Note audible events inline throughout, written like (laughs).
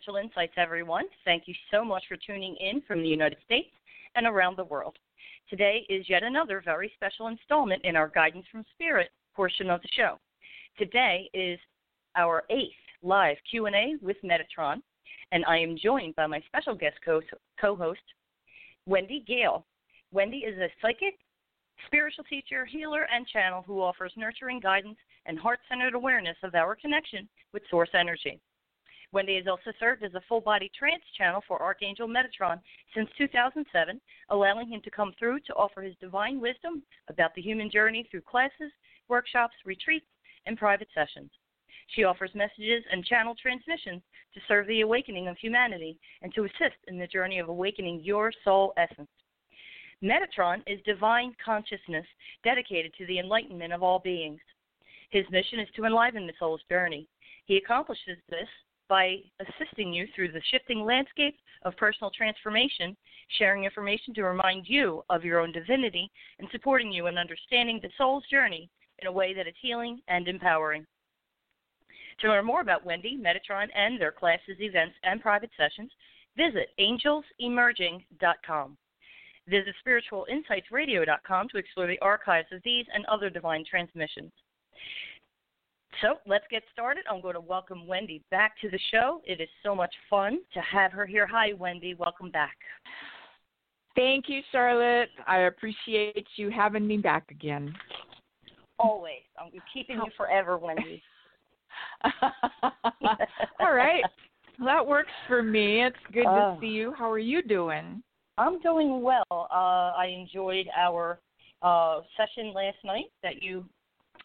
Spiritual Insights, everyone. Thank you so much for tuning in from the United States and around the world. Today is yet another very special installment in our Guidance from Spirit portion of the show. Today is our eighth live Q&A with Metatron, and I am joined by my special guest co-host, Wendy Gayle. Wendy is a psychic, spiritual teacher, healer, and channel who offers nurturing guidance and heart-centered awareness of our connection with source energy. Wendy has also served as a full body trance channel for Archangel Metatron since 2007, allowing him to come through to offer his divine wisdom about the human journey through classes, workshops, retreats, and private sessions. She offers messages and channel transmissions to serve the awakening of humanity and to assist in the journey of awakening your soul essence. Metatron is divine consciousness dedicated to the enlightenment of all beings. His mission is to enliven the soul's journey. He accomplishes this by assisting you through the shifting landscape of personal transformation, sharing information to remind you of your own divinity, and supporting you in understanding the soul's journey in a way that is healing and empowering. To learn more about Wendy, Metatron, and their classes, events, and private sessions, visit angelsemerging.com. Visit spiritualinsightsradio.com to explore the archives of these and other divine transmissions. So let's get started. I'm going to welcome Wendy back to the show. It is so much fun to have her here. Hi, Wendy. Welcome back. Thank you, Charlotte. I appreciate you having me back again. Always. I'm keeping you forever, Wendy. (laughs) (laughs) All right. Well, that works for me. It's good uh, to see you. How are you doing? I'm doing well. Uh, I enjoyed our uh, session last night that you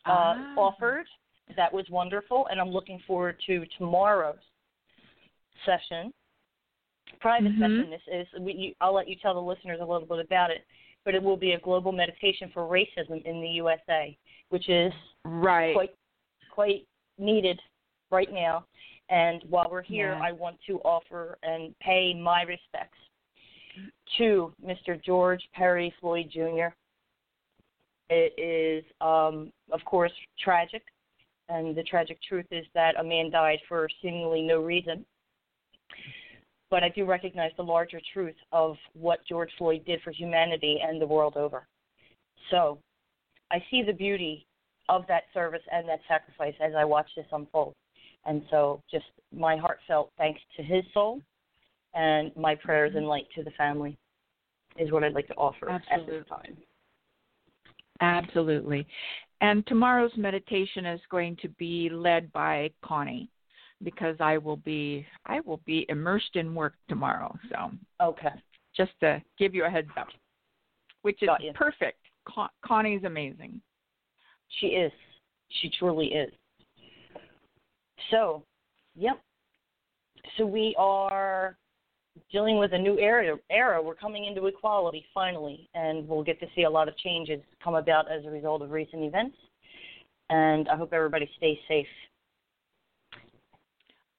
uh, ah. offered that was wonderful, and I'm looking forward to tomorrow's session. Private mm-hmm. session. This is. We, you, I'll let you tell the listeners a little bit about it, but it will be a global meditation for racism in the USA, which is right quite quite needed right now. And while we're here, yeah. I want to offer and pay my respects to Mr. George Perry Floyd Jr. It is, um, of course, tragic and the tragic truth is that a man died for seemingly no reason. But I do recognize the larger truth of what George Floyd did for humanity and the world over. So I see the beauty of that service and that sacrifice as I watch this unfold. And so just my heartfelt thanks to his soul and my prayers and light to the family is what I'd like to offer Absolutely. at this time. Absolutely. And tomorrow's meditation is going to be led by Connie because I will be I will be immersed in work tomorrow. So okay, just to give you a heads up, which is perfect. Con- Connie's amazing. She is. She truly is. So, yep. So we are dealing with a new era. Era. We're coming into equality finally, and we'll get to see a lot of changes come about as a result of recent events. And I hope everybody stays safe.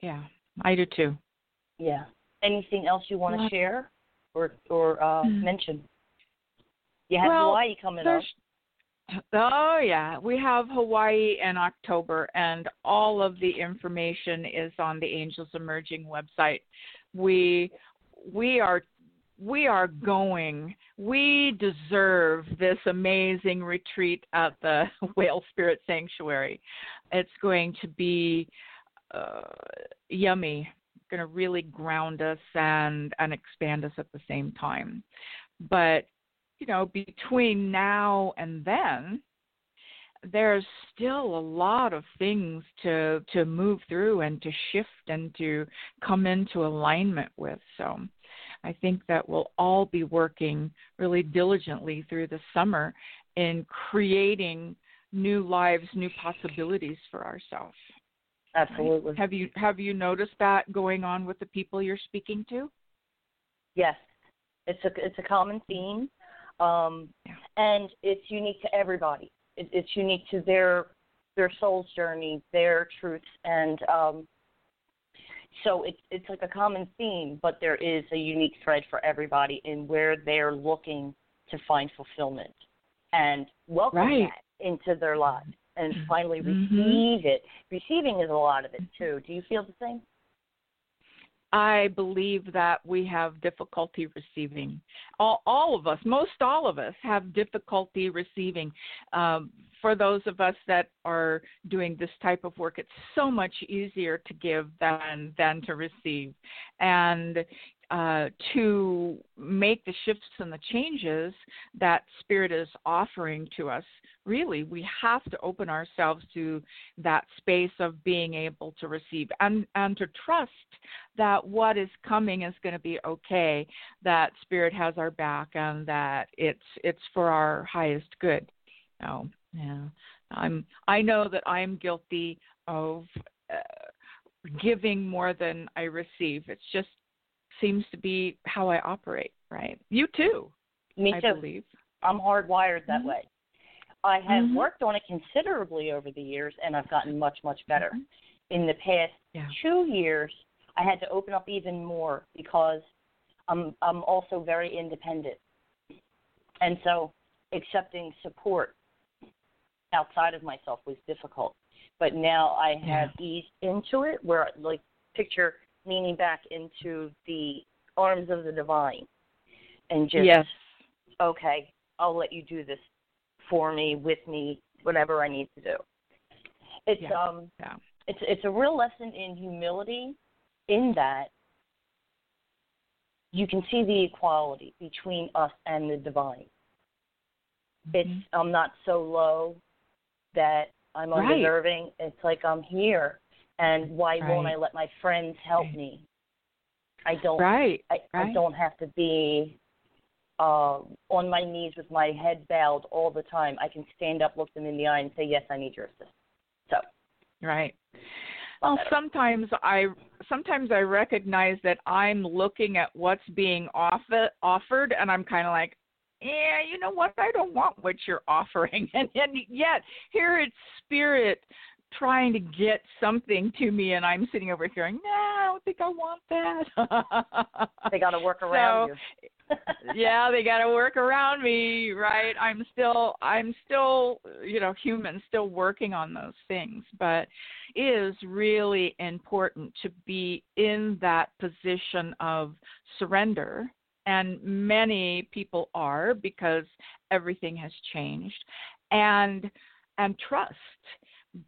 Yeah, I do too. Yeah. Anything else you want to share or or uh, mm. mention? You have well, Hawaii coming up. Oh yeah, we have Hawaii in October, and all of the information is on the Angels Emerging website we we are we are going. We deserve this amazing retreat at the (laughs) Whale Spirit Sanctuary. It's going to be uh, yummy. Going to really ground us and and expand us at the same time. But you know, between now and then, there's still a lot of things to to move through and to shift and to come into alignment with. So I think that we'll all be working really diligently through the summer in creating new lives, new possibilities for ourselves. Absolutely. Have you have you noticed that going on with the people you're speaking to? Yes, it's a it's a common theme, um, and it's unique to everybody. It, it's unique to their their soul's journey, their truths, and um, so it's it's like a common theme, but there is a unique thread for everybody in where they're looking to find fulfillment and welcome right. that into their lives and finally mm-hmm. receive it. Receiving is a lot of it too. Do you feel the same? I believe that we have difficulty receiving. All, all of us, most all of us, have difficulty receiving. Um, for those of us that are doing this type of work, it's so much easier to give than than to receive, and uh, to make the shifts and the changes that Spirit is offering to us, really, we have to open ourselves to that space of being able to receive and, and to trust that what is coming is going to be okay, that Spirit has our back, and that it's it's for our highest good. So, yeah, I'm I know that I'm guilty of. Uh, giving more than I receive. It's just seems to be how I operate, right? You too. Me I too. Believe. I'm hardwired that mm-hmm. way. I have mm-hmm. worked on it considerably over the years, and I've gotten much, much better. Mm-hmm. In the past yeah. two years, I had to open up even more because I'm I'm also very independent, and so accepting support outside of myself was difficult. But now I have yeah. eased into it, where like picture leaning back into the arms of the divine and just yes. okay, I'll let you do this for me, with me, whatever I need to do. It's yeah. um yeah. it's it's a real lesson in humility in that you can see the equality between us and the divine. Mm-hmm. It's I'm not so low that I'm right. undeserving. It's like I'm here and why right. won't I let my friends help right. me? I don't. Right. I, right. I don't have to be uh, on my knees with my head bowed all the time. I can stand up, look them in the eye, and say, "Yes, I need your assistance." So. Right. Well, sometimes I sometimes I recognize that I'm looking at what's being offer, offered, and I'm kind of like, yeah, you know what? I don't want what you're (laughs) offering, and and yet here it's spirit trying to get something to me and I'm sitting over here going, No, I don't think I want that. (laughs) they gotta work around so, you. (laughs) yeah, they gotta work around me, right? I'm still I'm still, you know, human, still working on those things. But it is really important to be in that position of surrender and many people are because everything has changed and and trust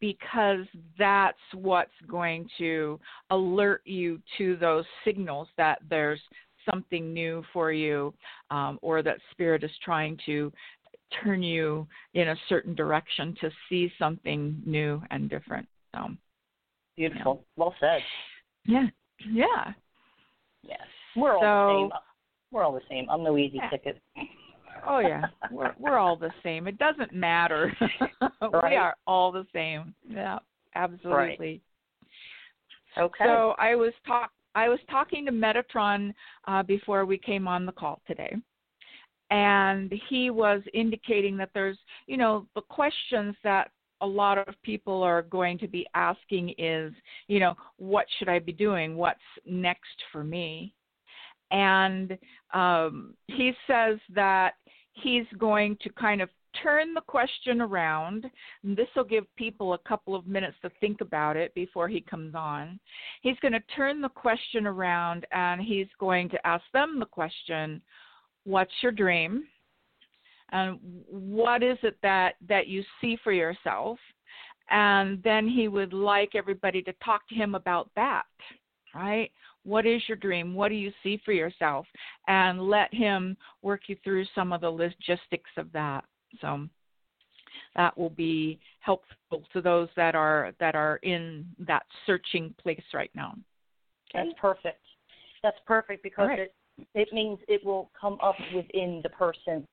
because that's what's going to alert you to those signals that there's something new for you um, or that spirit is trying to turn you in a certain direction to see something new and different. So beautiful. well said. Yeah. Yeah. Yes. We're all so, the same. We're all the same. I'm no easy yeah. ticket Oh yeah, we're we're all the same. It doesn't matter. (laughs) right. We are all the same. Yeah, absolutely. Right. Okay. So I was talk I was talking to Metatron uh, before we came on the call today, and he was indicating that there's you know the questions that a lot of people are going to be asking is you know what should I be doing? What's next for me? And um, he says that he's going to kind of turn the question around. This will give people a couple of minutes to think about it before he comes on. He's going to turn the question around and he's going to ask them the question What's your dream? And what is it that, that you see for yourself? And then he would like everybody to talk to him about that, right? What is your dream? What do you see for yourself? And let him work you through some of the logistics of that. So that will be helpful to those that are that are in that searching place right now. Okay. That's perfect. That's perfect because right. it it means it will come up within the person.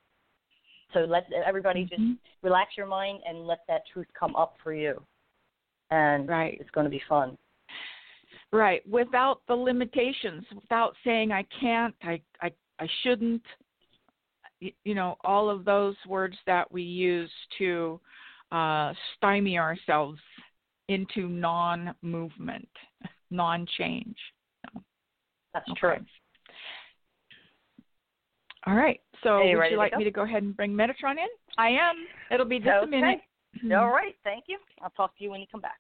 So let everybody mm-hmm. just relax your mind and let that truth come up for you. And right. it's going to be fun. Right, without the limitations, without saying I can't, I I I shouldn't. You know, all of those words that we use to uh, stymie ourselves into non-movement, non-change. That's okay. true. All right. So would you like to me to go ahead and bring Metatron in? I am. It'll be just okay. a minute. All right. Thank you. I'll talk to you when you come back.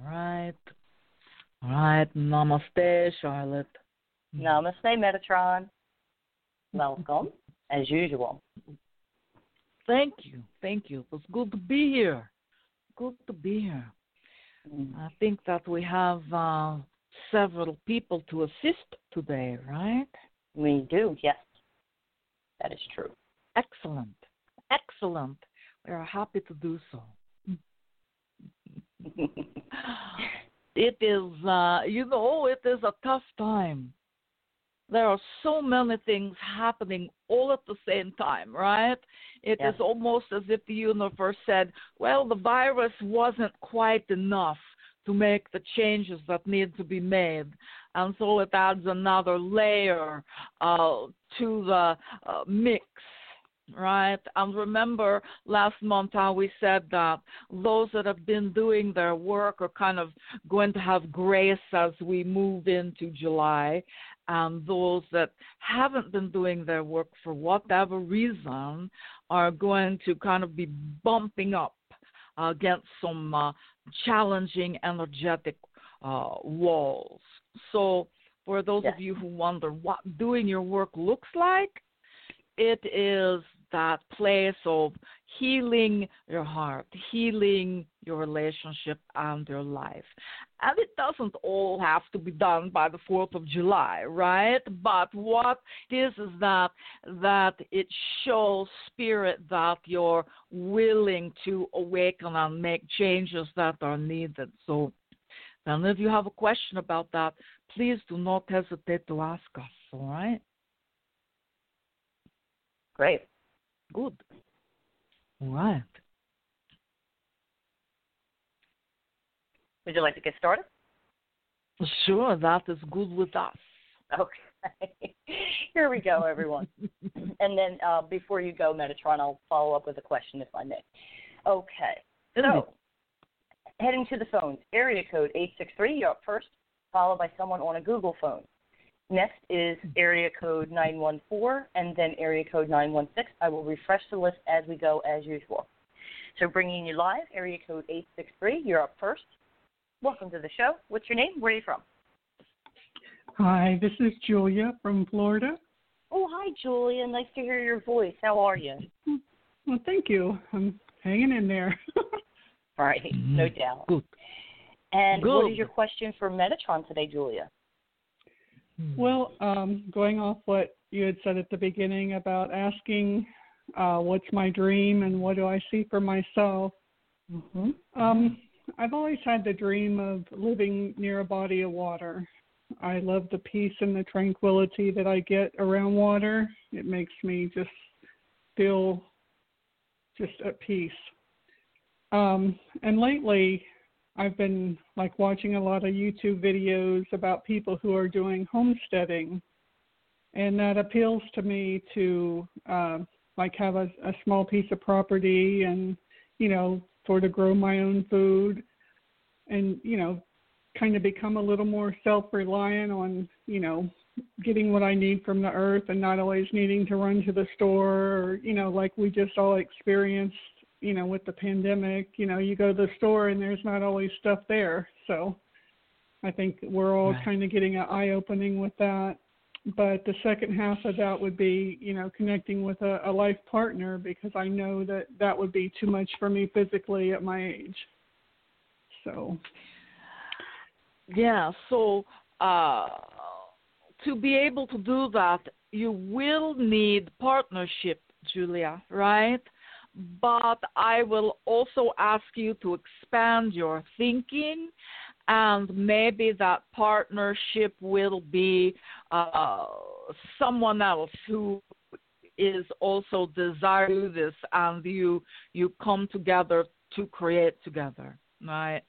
All right. All right. Namaste, Charlotte. Namaste, Metatron. Welcome, as usual. Thank you. Thank you. It's good to be here. Good to be here. Mm. I think that we have uh, several people to assist today, right? We do, yes. That is true. Excellent. Excellent. We are happy to do so. (laughs) it is, uh, you know, it is a tough time. There are so many things happening all at the same time, right? It yeah. is almost as if the universe said, well, the virus wasn't quite enough to make the changes that need to be made. And so it adds another layer uh, to the uh, mix right? And remember last month how we said that those that have been doing their work are kind of going to have grace as we move into July. And those that haven't been doing their work for whatever reason are going to kind of be bumping up against some uh, challenging energetic uh, walls. So, for those yes. of you who wonder what doing your work looks like, it is that place of healing your heart, healing your relationship and your life. And it doesn't all have to be done by the 4th of July, right? But what is that that it shows spirit that you're willing to awaken and make changes that are needed. So and if you have a question about that, please do not hesitate to ask us, all right? Great. Good. All right. Would you like to get started? Sure, that is good with us. Okay. (laughs) Here we go, everyone. (laughs) and then uh, before you go, Metatron, I'll follow up with a question if I may. Okay. So, heading to the phones, area code 863, you're up first, followed by someone on a Google phone. Next is area code 914 and then area code 916. I will refresh the list as we go as usual. So bringing you live, area code 863, you're up first. Welcome to the show. What's your name? Where are you from? Hi, this is Julia from Florida. Oh, hi, Julia. Nice to hear your voice. How are you? Well, thank you. I'm hanging in there. (laughs) right, no doubt. Good. And Good. what is your question for Metatron today, Julia? Hmm. Well, um, going off what you had said at the beginning about asking uh, what's my dream and what do I see for myself, Mm-hmm. um, I've always had the dream of living near a body of water. I love the peace and the tranquility that I get around water. It makes me just feel just at peace. Um, and lately, I've been like watching a lot of YouTube videos about people who are doing homesteading, and that appeals to me to uh, like have a, a small piece of property and you know sort of grow my own food and you know kind of become a little more self-reliant on you know getting what I need from the earth and not always needing to run to the store or you know like we just all experienced you know with the pandemic you know you go to the store and there's not always stuff there. So I think we're all right. kind of getting an eye opening with that. But the second half of that would be you know connecting with a, a life partner because I know that that would be too much for me physically at my age. So. Yeah so uh to be able to do that you will need partnership julia right but I will also ask you to expand your thinking and maybe that partnership will be uh, someone else who is also desire this and you you come together to create together right?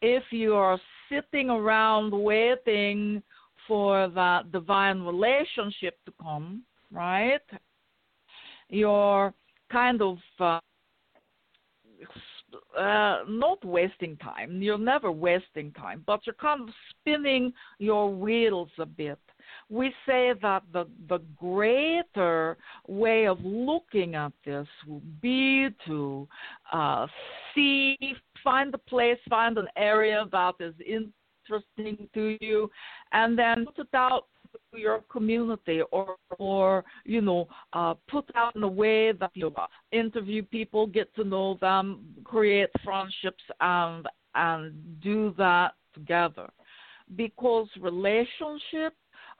If you are sitting around waiting for that divine relationship to come right you're kind of uh, uh, not wasting time. You're never wasting time, but you're kind of spinning your wheels a bit. We say that the the greater way of looking at this would be to uh, see, find a place, find an area that is interesting to you, and then put it out your community or or you know uh, put out in a way that you interview people, get to know them, create friendships, and and do that together. Because relationship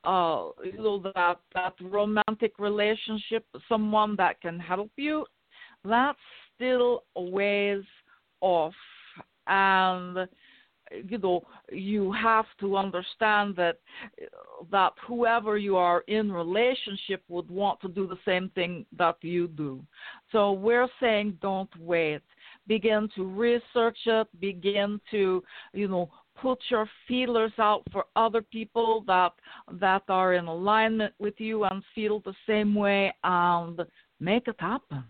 uh you know that that romantic relationship someone that can help you that's still a ways off. And you know you have to understand that that whoever you are in relationship would want to do the same thing that you do. So we're saying don't wait. Begin to research it. Begin to you know put your feelers out for other people that that are in alignment with you and feel the same way and make it happen.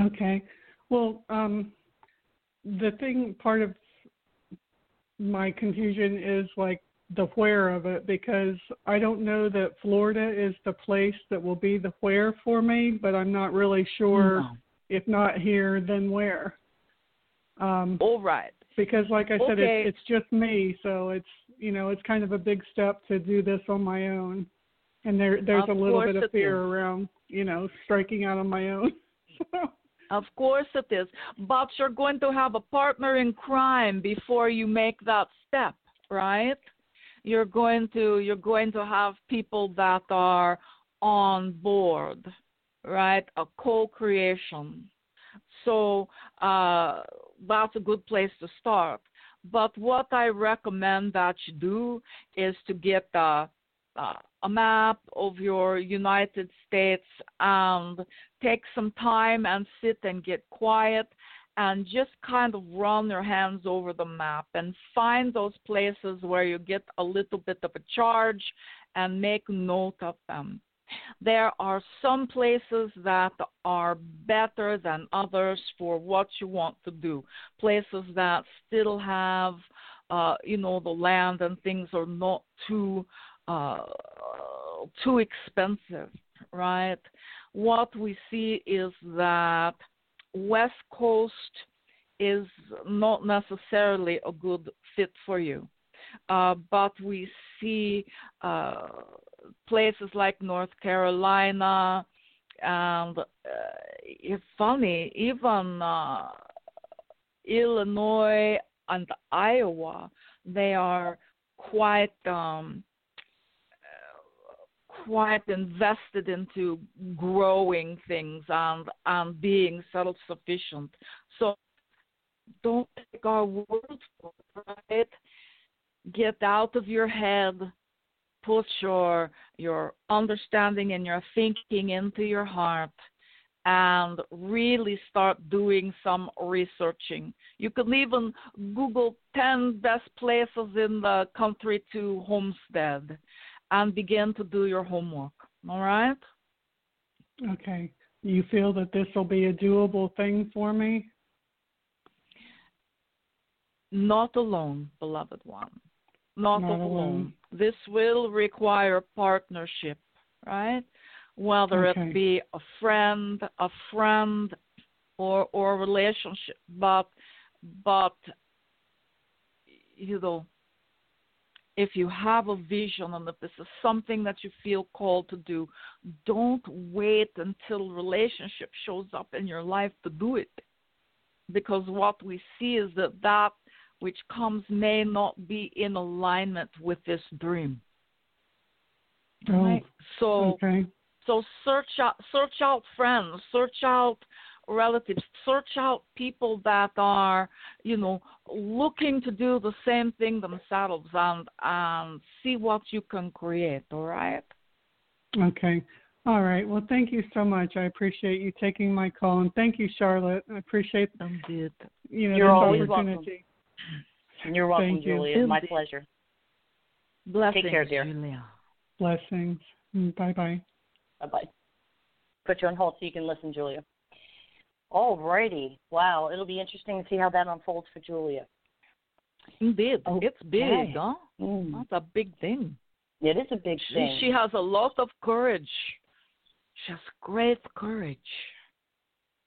Okay. Well um the thing part of my confusion is like the where of it because I don't know that Florida is the place that will be the where for me, but I'm not really sure no. if not here, then where. Um, All right. Because, like I said, okay. it's, it's just me, so it's you know it's kind of a big step to do this on my own, and there there's of a little bit of fear is. around you know striking out on my own. (laughs) so. Of course it is. But you're going to have a partner in crime before you make that step, right? You're going to you're going to have people that are on board, right? A co-creation. So uh, that's a good place to start. But what I recommend that you do is to get a, a map of your United States and take some time and sit and get quiet and just kind of run your hands over the map and find those places where you get a little bit of a charge and make note of them. There are some places that are better than others for what you want to do. Places that still have, uh, you know, the land and things are not too uh, too expensive, right? What we see is that West Coast is not necessarily a good fit for you. Uh, but we see uh, places like North Carolina and uh, it's funny, even uh, Illinois and Iowa, they are quite um, quite invested into growing things and and being self sufficient. So don't take our word for it. Get out of your head, put your your understanding and your thinking into your heart and really start doing some researching. You can even Google 10 best places in the country to homestead and begin to do your homework. All right? Okay. you feel that this will be a doable thing for me? Not alone, beloved one. Not, Not alone. alone. This will require partnership, right? Whether Okay. it be a friend, a friend, or or a relationship, but but you know, if you have a vision and if this is something that you feel called to do, don't wait until relationship shows up in your life to do it. Because what we see is that that which comes may not be in alignment with this dream. Oh, Right? So okay. so search out search out friends, search out relatives, search out people that are, you know, looking to do the same thing themselves and and see what you can create, all right? Okay. All right. Well, thank you so much. I appreciate you taking my call, and thank you, Charlotte. I appreciate Indeed. you know You're this always welcome. opportunity. You're welcome, Thank you. Julia. My pleasure. Blessings, Take care, dear. Julia. Blessings. Mm, bye bye. Bye bye. Put you on hold so you can listen, Julia. All righty. Wow. It'll be interesting to see how that unfolds for Julia. Indeed. It's big, huh? Mm. That's a big thing. It is a big She, thing. she has a lot of courage. She has great courage.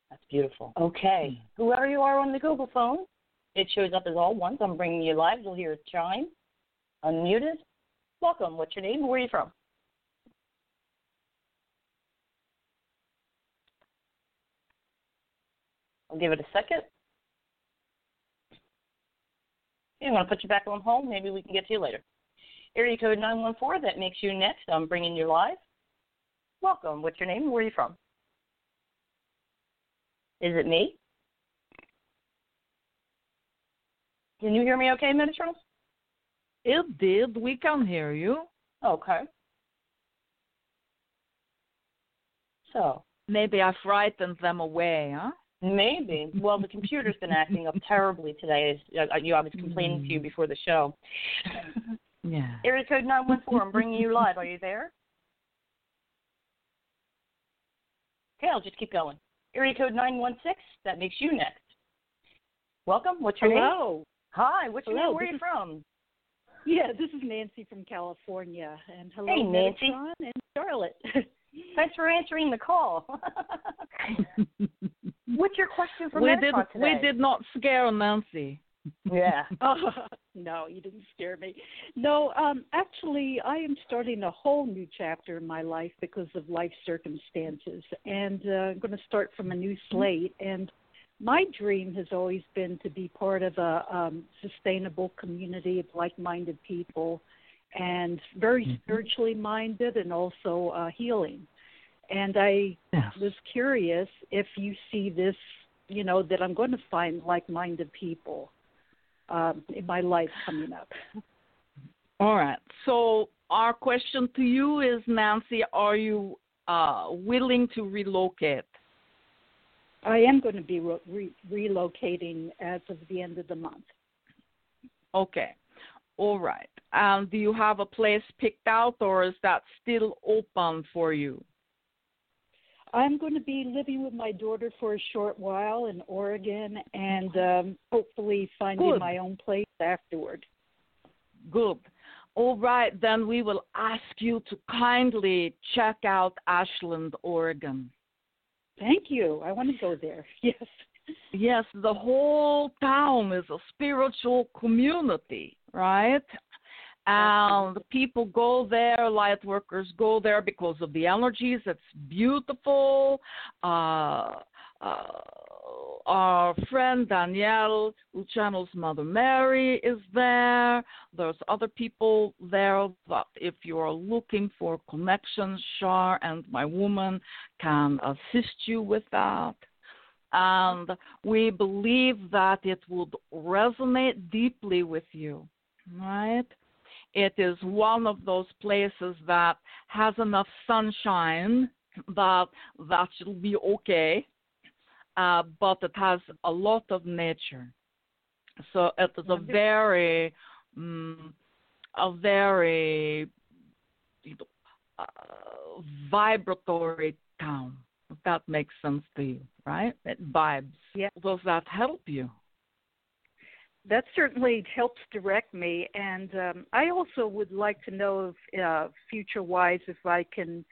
That's beautiful. Okay. Whoever you are on the Google phone, it shows up as all ones. I'm bringing you live. You'll hear a chime. Unmuted. Welcome. What's your name? Where are you from? I'll give it a second. Okay, I'm going to put you back on hold. Maybe we can get to you later. Area code 914, that makes you next. I'm bringing you live. Welcome. What's your name? Where are you from? Is it me? Can you hear me okay, Metatron? It did. We can hear you. Okay. So, Maybe I frightened them away, huh? Maybe. Well, the computer's been acting up terribly today. As uh, you, I was complaining to you before the show. Yeah. Area code 914, I'm bringing you live. Are you there? Okay, I'll just keep going. Area code 916, that makes you next. Welcome. What's your name? Hello. Hi, what's your Hello, name? Where are you from? Yeah, this is Nancy from California, and hello, Hey, Nancy. Metatron and Charlotte. (laughs) Thanks for answering the call. (laughs) What's your question for we did today? we did not scare Nancy. Yeah. (laughs) oh, no, you didn't scare me. No, um, actually, I am starting a whole new chapter in my life because of life circumstances, and uh, I'm going to start from a new slate. And my dream has always been to be part of a um, sustainable community of like-minded people, and very spiritually minded, and also uh, healing. And I Yes. was curious if you see this, you know, that I'm going to find like-minded people um, in my life coming up. All right. So our question to you is, Nancy, are you uh, willing to relocate? I am going to be re- re- relocating as of the end of the month. Okay. All right. And do you have a place picked out, or is that still open for you? I'm going to be living with my daughter for a short while in Oregon and um, hopefully finding Good. my own place afterward. Good. All right, then we will ask you to kindly check out Ashland, Oregon. Thank you. I want to go there. (laughs) Yes. Yes, the whole town is a spiritual community, right? And people go there, light workers go there because of the energies. It's beautiful. Uh, uh, our friend Danielle, who channels Mother Mary, is there. There's other people there that, if you are looking for connections, Shar and my woman can assist you with that and we believe that it would resonate deeply with you, right? It is one of those places that has enough sunshine that that should be okay, uh, but it has a lot of nature. So it is a very, um, a very you know, uh, vibratory town. If that makes sense to you, right? It vibes. Yeah. Does that help you? That certainly helps direct me, and um, I also would like to know, if, uh, future-wise, if I can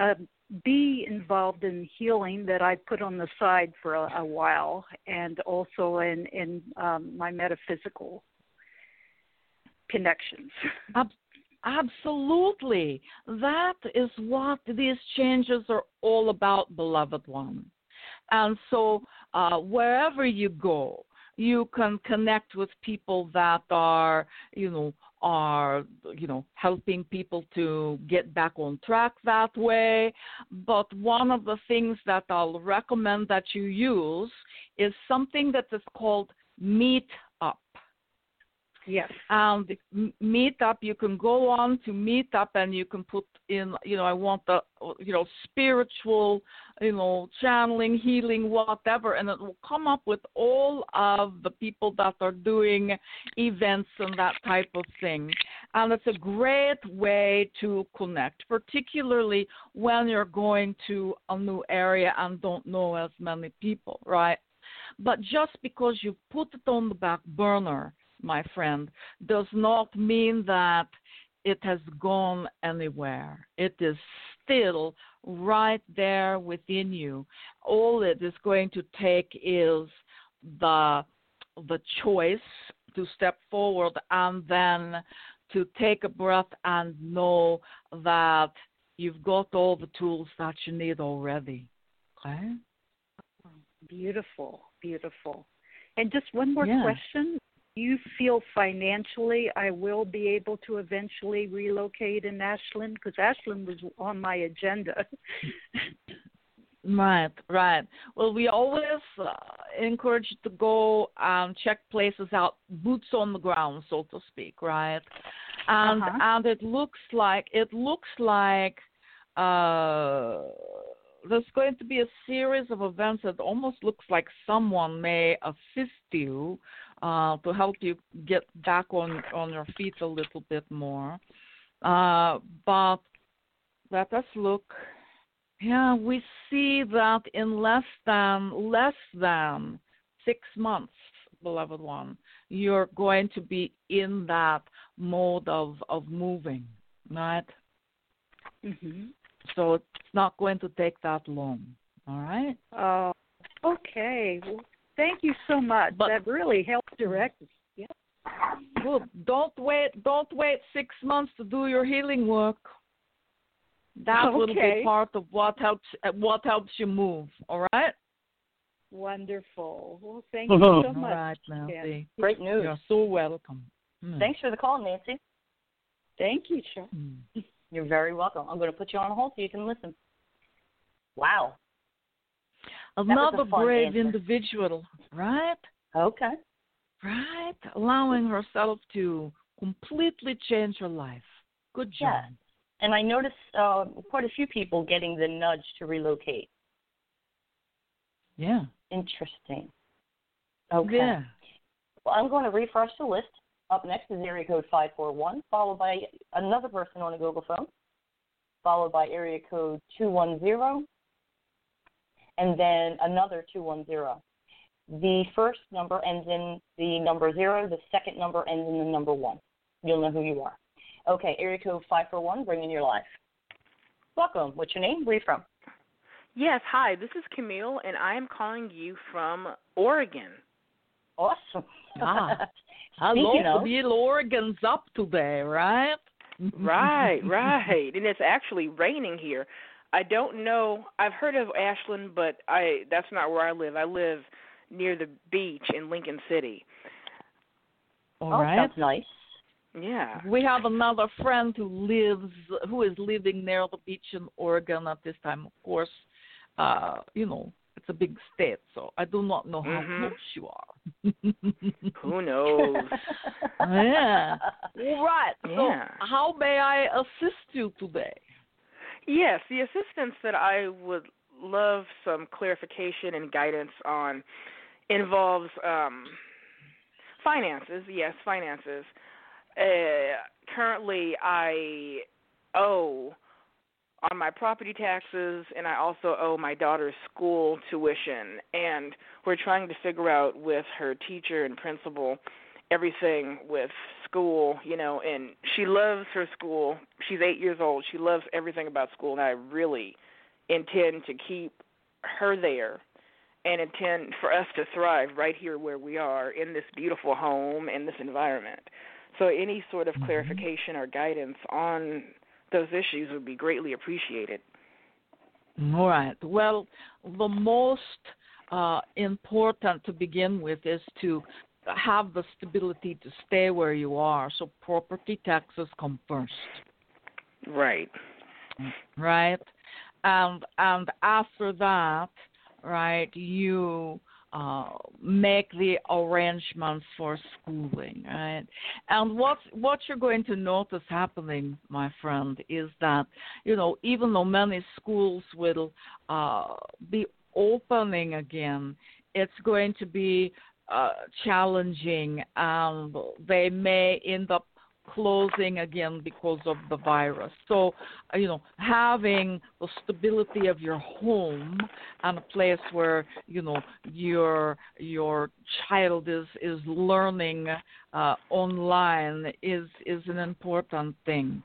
uh, be involved in healing that I put on the side for a, a while, and also in in um, my metaphysical connections. Absolutely. That is what these changes are all about, beloved one. And so, uh, wherever you go, you can connect with people that are, you know, are, you know, helping people to get back on track that way. But one of the things that I'll recommend that you use is something that is called Meet Yes. Um, and Meetup, you can go on to Meetup and you can put in, you know, I want the, you know, spiritual, you know, channeling, healing, whatever, and it will come up with all of the people that are doing events and that type of thing. And it's a great way to connect, particularly when you're going to a new area and don't know as many people, right? But just because you put it on the back burner, my friend, does not mean that it has gone anywhere. It is still right there within you. All it is going to take is the the choice to step forward and then to take a breath and know that you've got all the tools that you need already. Okay? Beautiful, beautiful. And just one more yeah. question you feel financially I will be able to eventually relocate in Ashland? Because Ashland was on my agenda. right, right. Well, we always uh, encourage to go and check places out, boots on the ground, so to speak, right? And uh-huh. and it looks like it looks like uh there's going to be a series of events that almost looks like someone may assist you uh, to help you get back on on your feet a little bit more. Uh, but let us look. Yeah, we see that in less than less than six months, beloved one, you're going to be in that mode of of moving, right? Mm-hmm. So it's not going to take that long. All right. Oh, okay. Well, Thank you so much. But, that really helped direct us. Yeah. Good. Don't wait. Don't wait six months to do your healing work. That okay. will be part of what helps what helps you move. All right. Wonderful. Well, thank you so (laughs) much. All right, Nancy. Yeah. Great news. You're so welcome. Mm. Thanks for the call, Nancy. Thank you, Sean. Mm. You're very welcome. I'm going to put you on hold so you can listen. Wow. Another brave answer. individual, right? Okay. Right? Allowing herself to completely change her life. Good job. Yeah. And I noticed uh, quite a few people getting the nudge to relocate. Yeah. Interesting. Okay. Yeah. Well, I'm going to refresh the list. Up next is area code 541, followed by another person on a Google phone, followed by area code 210, and then another 210. The first number ends in the number zero, the second number ends in the number one. You'll know who you are. Okay, area code 541, bring in your life. Welcome. What's your name? Where are you from? Yes, hi. This is Camille, and I am calling you from Oregon. Awesome. Ah. (laughs) Hello, Speaking of- Camille. Oregon's up today, right? right, (laughs) right. And it's actually raining here. I don't know. I've heard of Ashland, but I that's not where I live. I live near the beach in Lincoln City. All oh, right. sounds nice. Yeah. We have another friend who lives, who is living near the beach in Oregon at this time. Of course, uh, you know, it's a big state, so I do not know how Mhm. close you are. (laughs) (laughs) Who knows? yeah. All right. So, how may I assist you today? Yes, the assistance that I would love some clarification and guidance on involves um, finances. Yes, finances. Uh, currently, I owe on my property taxes, and I also owe my daughter's school tuition. And we're trying to figure out with her teacher and principal everything with school, you know, and she loves her school. She's eight years old. She loves everything about school, and I really intend to keep her there and intend for us to thrive right here where we are in this beautiful home in this environment. So any sort of mm-hmm. clarification or guidance on those issues would be greatly appreciated. All right. Well, the most uh, important to begin with is to have the stability to stay where you are. So property taxes come first. Right. Right. And and after that, right, you uh, make the arrangements for schooling, right? And what what you're going to notice happening, my friend, is that you know even though many schools will uh, be opening again, it's going to be uh, challenging, and they may end up closing again because of the virus. So, uh, you know, having the stability of your home and a place where you know your your child is is learning uh, online is is an important thing,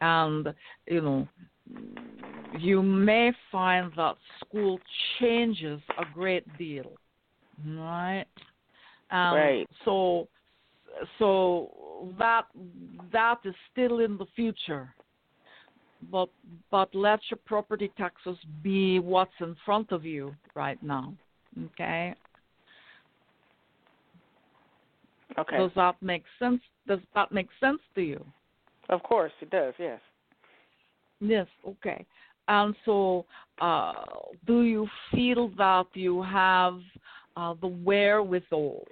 and you know. You may find that school changes a great deal, right? Um, right. So, so that that is still in the future. But but let your property taxes be what's in front of you right now. Okay. Okay. Does that make sense? Does that make sense to you? Of course, it does. Yes. Yes. Okay. And so, uh, do you feel that you have uh, the wherewithal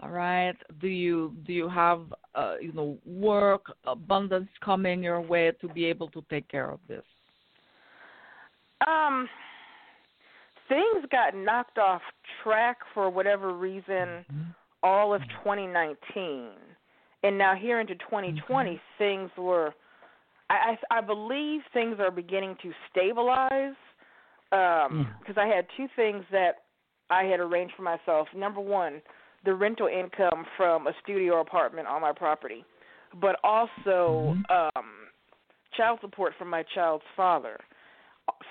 all right. Do you do you have uh, you know work abundance coming your way to be able to take care of this? Um, things got knocked off track for whatever reason mm-hmm. all of 2019, and now here into 2020, mm-hmm. things were. I, I I believe things are beginning to stabilize because um, yeah. I had two things that I had arranged for myself. Number one the rental income from a studio apartment on my property, but also mm-hmm. um, child support from my child's father.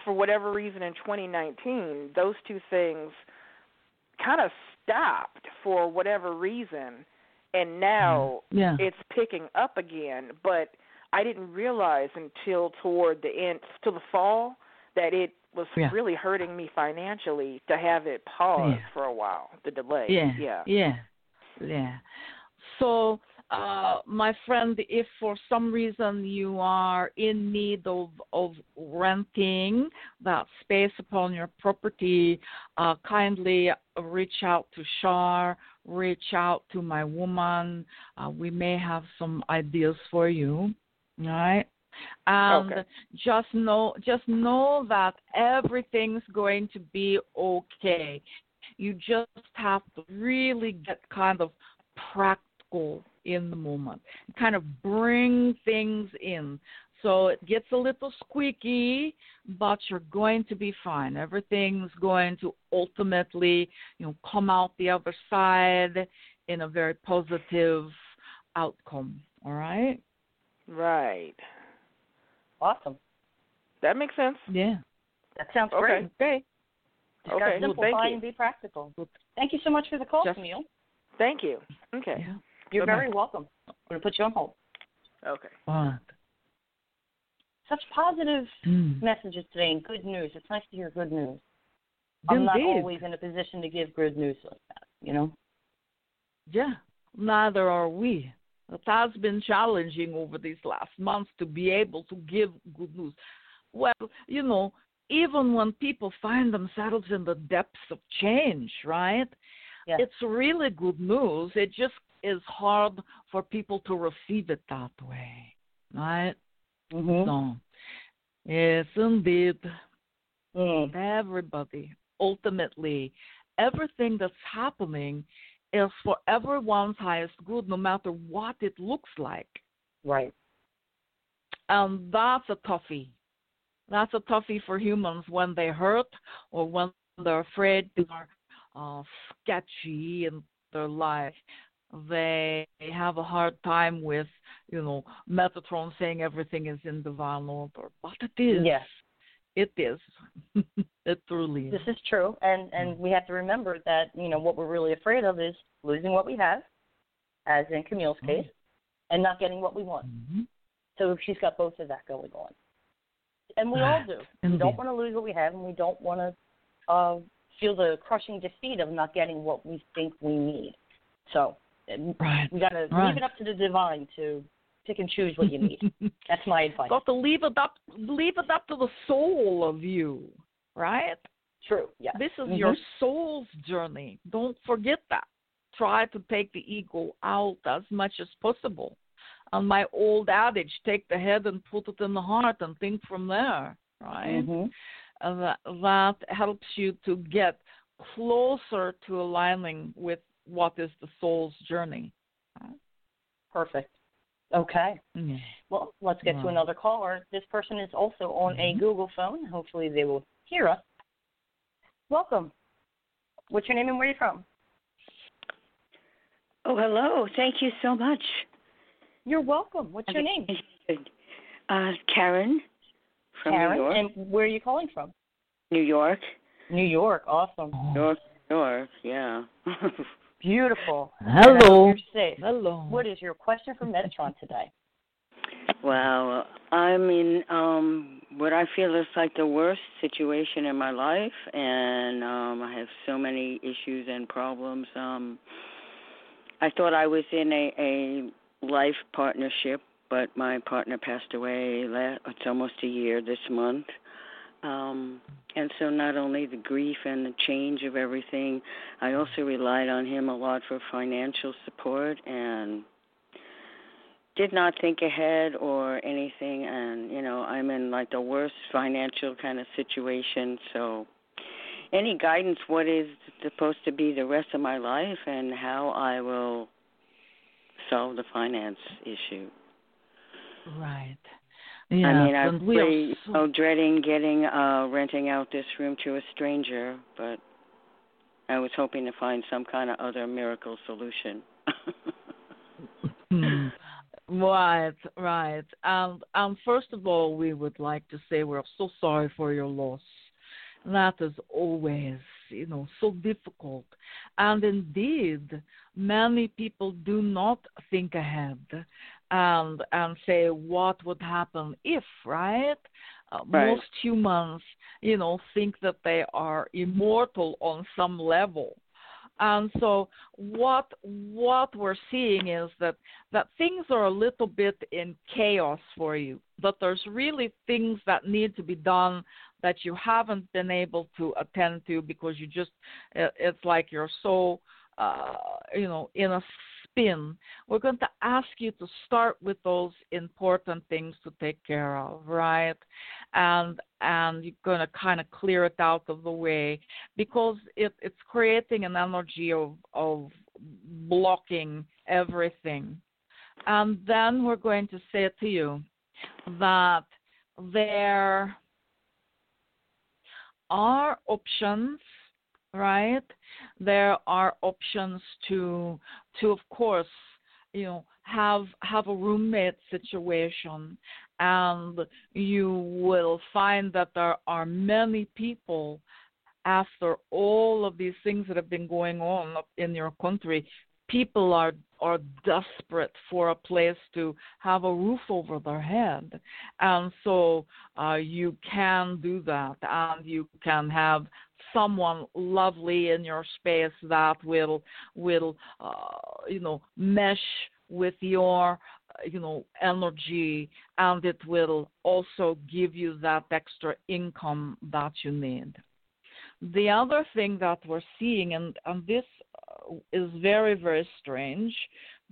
For whatever reason, in 2019, those two things kind of stopped for whatever reason, and now mm-hmm. yeah. it's picking up again. But I didn't realize until toward the end, till the fall, that it was yeah. really hurting me financially to have it pause yeah. for a while. The delay. Yeah. Yeah. Yeah. Yeah. So, uh, my friend, if for some reason you are in need of of renting that space upon your property, uh, kindly reach out to Shar. Reach out to my woman. Uh, we may have some ideas for you. All right and okay. just know just know that everything's going to be okay. You just have to really get kind of practical in the moment. Kind of bring things in. So it gets a little squeaky but you're going to be fine. Everything's going to ultimately you know come out the other side in a very positive outcome. All right? Right Awesome. That makes sense. Yeah. That sounds okay. great. Okay. Just okay. gotta simplify well, and be practical. Thank you so much for the call, Just, Camille. Thank you. Okay. Yeah. You're Bye-bye. very welcome. I'm going to put you on hold. Okay. Fine. Such positive Mm. messages today and good news. It's nice to hear good news. I'm not Indeed. always in a position to give good news like that, you know? Yeah, neither are we. It has been challenging over these last months to be able to give good news. Well, you know, even when people find themselves in the depths of change, right? Yeah. It's really good news. It just is hard for people to receive it that way, right? Mm-hmm. So, yes, indeed. Mm. Everybody, ultimately, everything that's happening is for everyone's highest good, no matter what it looks like. Right. And that's a toughie. that's a toughie for humans when they hurt or when they're afraid they are uh, sketchy in their life. They have a hard time with, you know, Metatron saying everything is in divine order, but it is. Yes, it is. (laughs) it truly is. This is true, and and we have to remember that you know what we're really afraid of is losing what we have, as in Camille's case, mm-hmm. and not getting what we want. Mm-hmm. So she's got both of that going on and we all do. We don't want to lose what we have, and we don't want to uh, feel the crushing defeat of not getting what we think we need. So right. we got to right. leave it up to the divine to pick and choose what you need. (laughs) That's my advice. Got to leave it up, leave it up to the soul of you, right? True. Yeah. This is mm-hmm. your soul's journey. Don't forget that. Try to take the ego out as much as possible And my old adage take the head and put it in the heart and think from there right mm-hmm. and that, that helps you to get closer to aligning with what is the soul's journey perfect okay yeah. well let's get to another caller this person is also on mm-hmm. a google phone hopefully they will hear us welcome what's your name and where are you from Oh, hello. Thank you so much. You're welcome. What's your name? Uh, Karen from Karen, New York. and where are you calling from? New York. New York. Awesome. New York, New York. Yeah. (laughs) Beautiful. Hello. Safe. Hello. What is your question for Metatron today? Well, I'm in um what I feel is like the worst situation in my life and um I have so many issues and problems. Um I thought I was in a a life partnership, but my partner passed away. It's almost a year this month. Um, and so not only the grief and the change of everything, I also relied on him a lot for financial support and did not think ahead or anything and you know i'm in like the worst financial kind of situation so any guidance what is supposed to be the rest of my life and how i will solve the finance issue. Right. Yeah, I mean, I'm really so... you know, dreading getting uh renting out this room to a stranger, but I was hoping to find some kind of other miracle solution. Hmm. (laughs) Right, right. And and first of all, we would like to say we're so sorry for your loss. That is always, you know, so difficult. And indeed, many people do not think ahead and and say what would happen if right? Uh, right. most humans you know think that they are immortal on some level and so what what we're seeing is that that things are a little bit in chaos for you that there's really things that need to be done that you haven't been able to attend to because you just it's like you're so uh, you know, in a spin, we're going to ask you to start with those important things to take care of, right? And and you're going to kind of clear it out of the way because it, it's creating an energy of of blocking everything. And then we're going to say to you that there are options right? There are options to to of course, you know, have have a roommate situation. And you will find that there are many people after all of these things that have been going on in your country people are are desperate for a place to have a roof over their head. And so uh, you can do that. And you can have someone lovely in your space that will will uh, you know mesh with your uh, you know energy and it will also give you that extra income that you need. The other thing that we're seeing and and this uh, is very very strange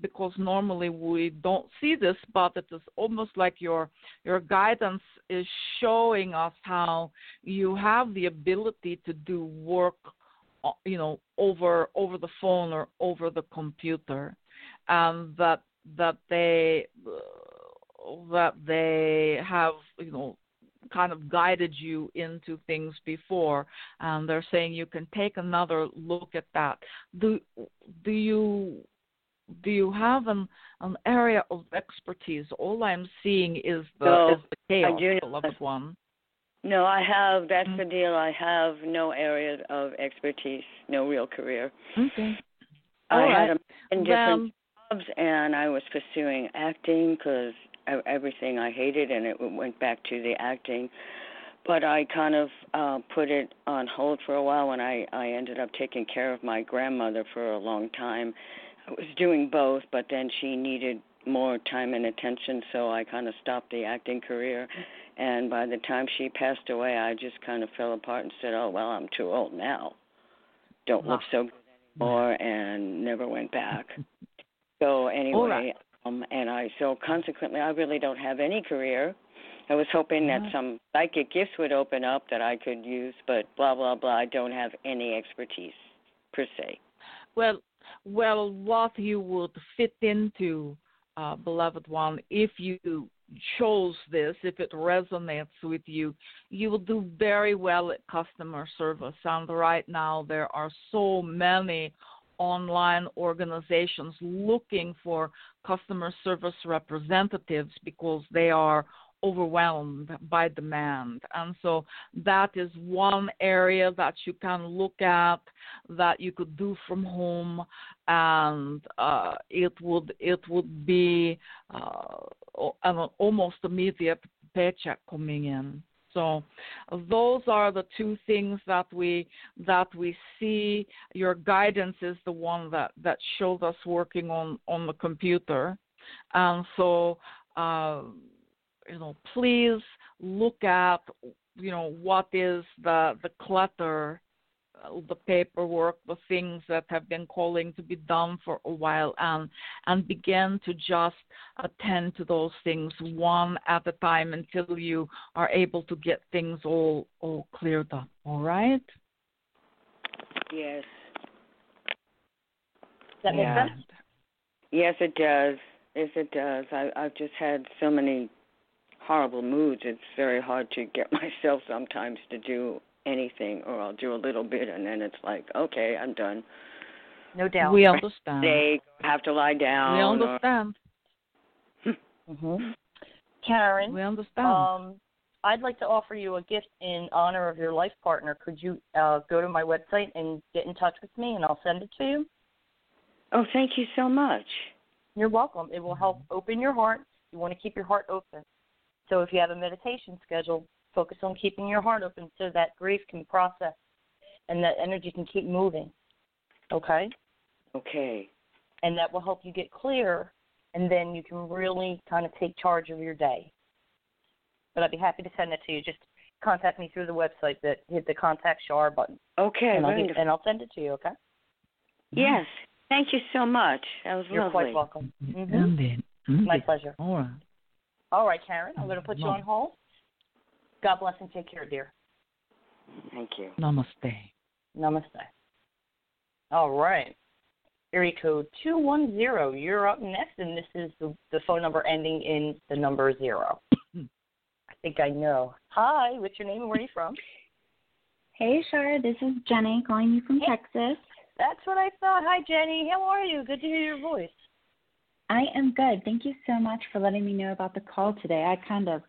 because normally we don't see this, but it is almost like your your guidance is showing us how you have the ability to do work, uh, you know, over over the phone or over the computer, and that that they uh, that they have you know kind of guided you into things before, and they're saying you can take another look at that. Do do you do you have an an area of expertise? All I'm seeing is the no, is the chaos, beloved one. No, I have. That's Mm. the deal. I have no area of expertise, no real career. Okay. I All had right. a in different jobs, and I was pursuing acting because everything I hated, and it went back to the acting. But I kind of uh, put it on hold for a while when I I ended up taking care of my grandmother for a long time. I was doing both, but then she needed more time and attention, so I kind of stopped the acting career. And by the time she passed away, I just kind of fell apart and said, "Oh well, I'm too old now. Don't look Ah. so good anymore," and never went back. (laughs) So anyway, right. um, and I so consequently, I really don't have any career. I was hoping that some psychic gifts would open up that I could use, but blah blah blah. I don't have any expertise per se. well, well, what you would fit into, uh, beloved one, if you chose this, if it resonates with you, you will do very well at customer service. And right now, there are so many online organizations looking for customer service representatives because they are overwhelmed by demand. And so that is one area that you can look at that you could do from home and uh, it would it would be uh, an almost immediate paycheck coming in. So those are the two things that we that we see. Your guidance is the one that that showed us working on on the computer, and so uh, you know please look at you know what is the the clutter uh, the paperwork, the things that have been calling to be done for a while, and and begin to just attend to those things one at a time until you are able to get things all all cleared up. All right? Yes. Does that make Yeah. sense? Yes, it does. Yes, it does. I, I've just had so many horrible moods. It's very hard to get (laughs) myself sometimes to do anything, or I'll do a little bit, and then it's like, okay, I'm done. No doubt. We understand. They have to lie down. We or- understand. (laughs) hmm Karen, We understand. um, I'd like to offer you a gift in honor of your life partner. Could you uh, go to my website and get in touch with me, and I'll send it to you? Oh, thank you so much. You're welcome. It will help open your heart. You want to keep your heart open. So if you have a meditation schedule, focus on keeping your heart open so that grief can process and that energy can keep moving. Okay? Okay. And that will help you get clear and then you can really kind of take charge of your day. But I'd be happy to send it to you. Just contact me through the website that hit the contact Shar button. Okay, and, I'll get, and I'll send it to you, okay? Yes. Thank you so much. That was You're lovely. quite welcome. hmm Indeed. My pleasure. All right. All right, Karen, I'm going to put you on hold. God bless and take care, dear. Thank you. Namaste. Namaste. All right. Area code 210. You're up next, and this is the, the phone number ending in the number zero. (clears throat) I think I know. Hi, what's your name and where are you from? (laughs) Hey, Shar, this is Jenny calling you from Hey. Texas. That's what I thought. Hi, Jenny. How are you? Good to hear your voice. I am good. Thank you so much for letting me know about the call today. I kind of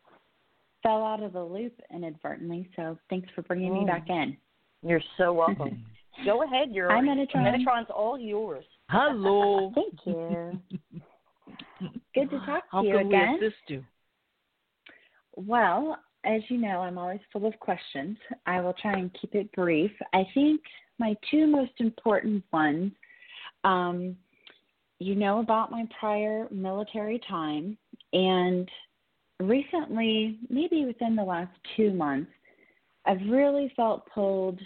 fell out of the loop inadvertently, so thanks for bringing me Mm. back in. You're so (laughs) welcome. Go ahead. Your Hi, Metatron. Metatron's all yours. Hello. (laughs) Thank you. Good to talk How to you can again. we assist you? Well, as you know, I'm always full of questions. I will try and keep it brief. I think my two most important ones um, you know about my prior military time, and recently, maybe within the last two months, I've really felt pulled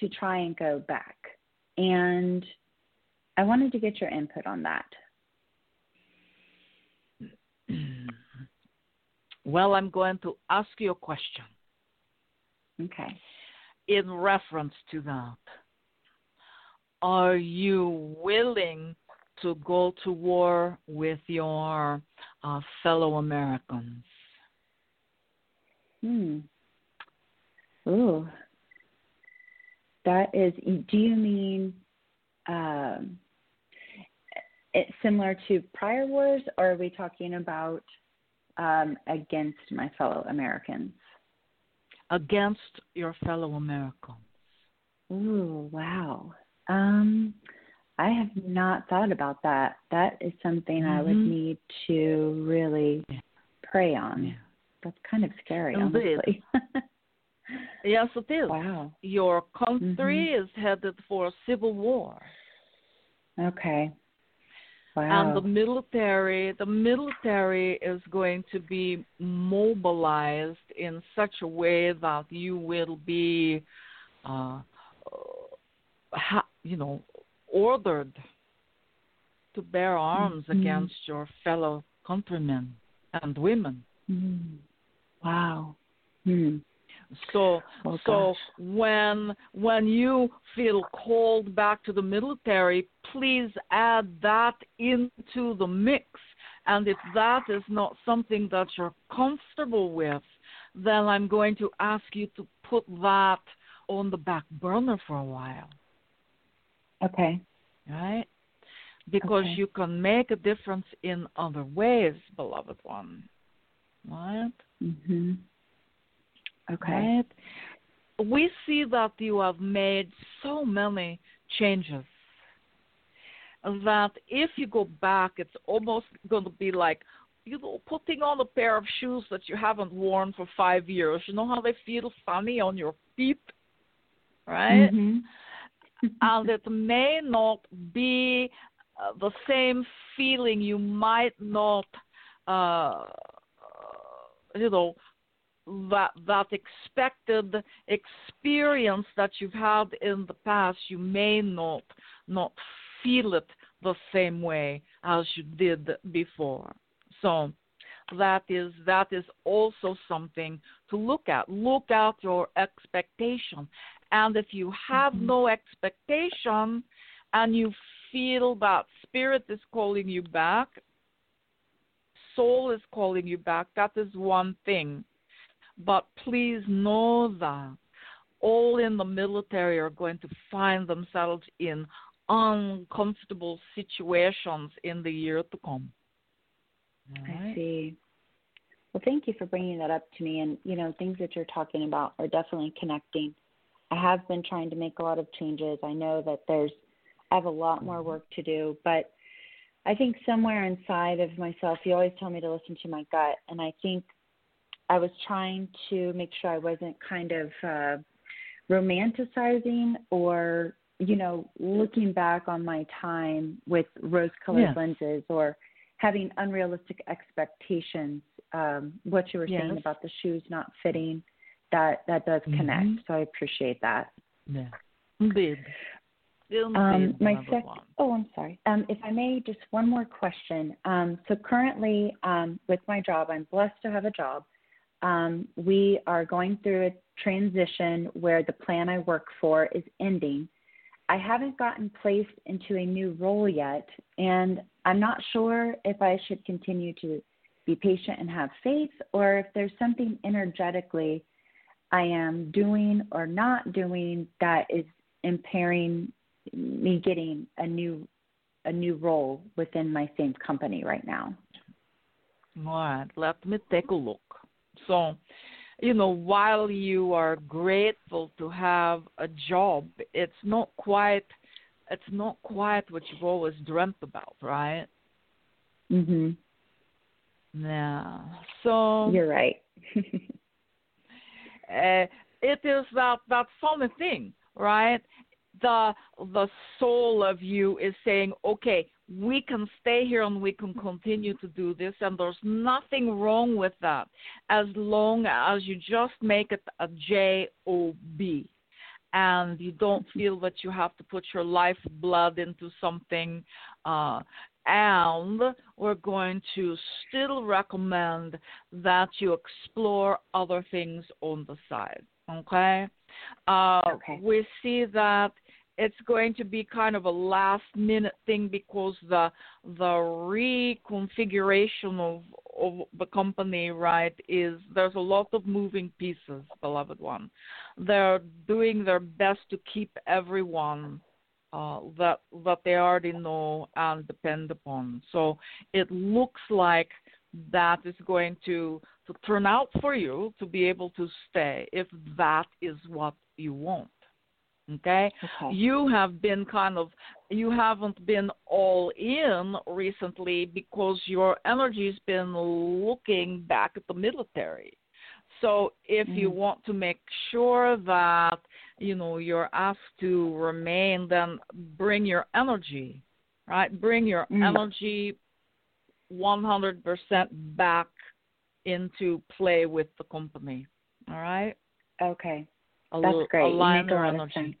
to try and go back. And I wanted to get your input on that. (clears throat) Well, I'm going to ask you a question Okay. in reference to that. Are you willing to go to war with your uh, fellow Americans? Hmm. Ooh. That is, do you mean um, it similar to prior wars, or are we talking about um, against my fellow Americans? Against your fellow Americans. Ooh, wow. Um, I have not thought about that. That is something mm-hmm. I would mm-hmm. need to really yeah. pray on. Yeah. That's kind of scary, honestly. (laughs) yes, it is. Wow. Your country mm-hmm. is headed for a civil war. Okay. Wow. And the military, the military is going to be mobilized in such a way that you will be, uh, ha, you know, ordered to bear arms mm-hmm. against your fellow countrymen and women. Mm. Wow. Mm. So oh, so when when you feel called back to the military, please add that into the mix. And if that is not something that you're comfortable with, then I'm going to ask you to put that on the back burner for a while. Okay. Right? Because okay. you can make a difference in other ways, beloved one. Right? Mhm. Okay. Right? We see that you have made so many changes that if you go back, it's almost going to be like you know putting on a pair of shoes that you haven't worn for five years. You know how they feel funny on your feet, right? Mm-hmm. And it may not be uh, the same feeling. You might not, uh, you know, that that expected experience that you've had in the past, you may not not feel it the same way as you did before. So that is that is also something to look at. Look at your expectation. And if you have mm-hmm. no expectation and you feel that spirit is calling you back, soul is calling you back, that is one thing. But please know that all in the military are going to find themselves in uncomfortable situations in the year to come. Right. I see. Well, thank you for bringing that up to me. And, you know, things that you're talking about are definitely connecting. I have been trying to make a lot of changes. I know that there's, I have a lot more work to do, but I think somewhere inside of myself, you always tell me to listen to my gut. And I think I was trying to make sure I wasn't kind of uh, romanticizing or, you know, looking back on my time with rose colored yeah. lenses or having unrealistic expectations. Um, what you were yes. saying about the shoes not fitting, that that does mm-hmm. connect. Mm-hmm. So I appreciate that. Yeah. Um, my sec- oh, I'm sorry. Um, if I may, just one more question. Um, so currently, um, with my job, I'm blessed to have a job um, we are going through a transition where the plan I work for is ending. I haven't gotten placed into a new role yet, and I'm not sure if I should continue to be patient and have faith, or if there's something energetically I am doing or not doing that is impairing me getting a new a new role within my same company right now. All right, let me take a look. So, you know, while you are grateful to have a job, it's not quite it's not quite what you've always dreamt about, right? Mhm. Yeah. So You're right. (laughs) uh, it is that that funny thing, right? The the soul of you is saying, okay, we can stay here and we can continue to do this, and there's nothing wrong with that as long as you just make it a J O B and you don't feel that you have to put your life blood into something. Uh, and we're going to still recommend that you explore other things on the side. Okay? Uh, okay. We see that it's going to be kind of a last minute thing because the the reconfiguration of of the company, right, is there's a lot of moving pieces, beloved one. They're doing their best to keep everyone uh, that that they already know and depend upon. So it looks like that is going to to turn out for you to be able to stay if that is what you want. Okay? okay? You have been kind of you haven't been all in recently because your energy's been looking back at the military. So if mm-hmm. you want to make sure that you know you're asked to remain, then bring your energy, right? Bring your mm-hmm. energy 100% back into play with the company. All right. Okay. That's great. You make a lot energy. of sense.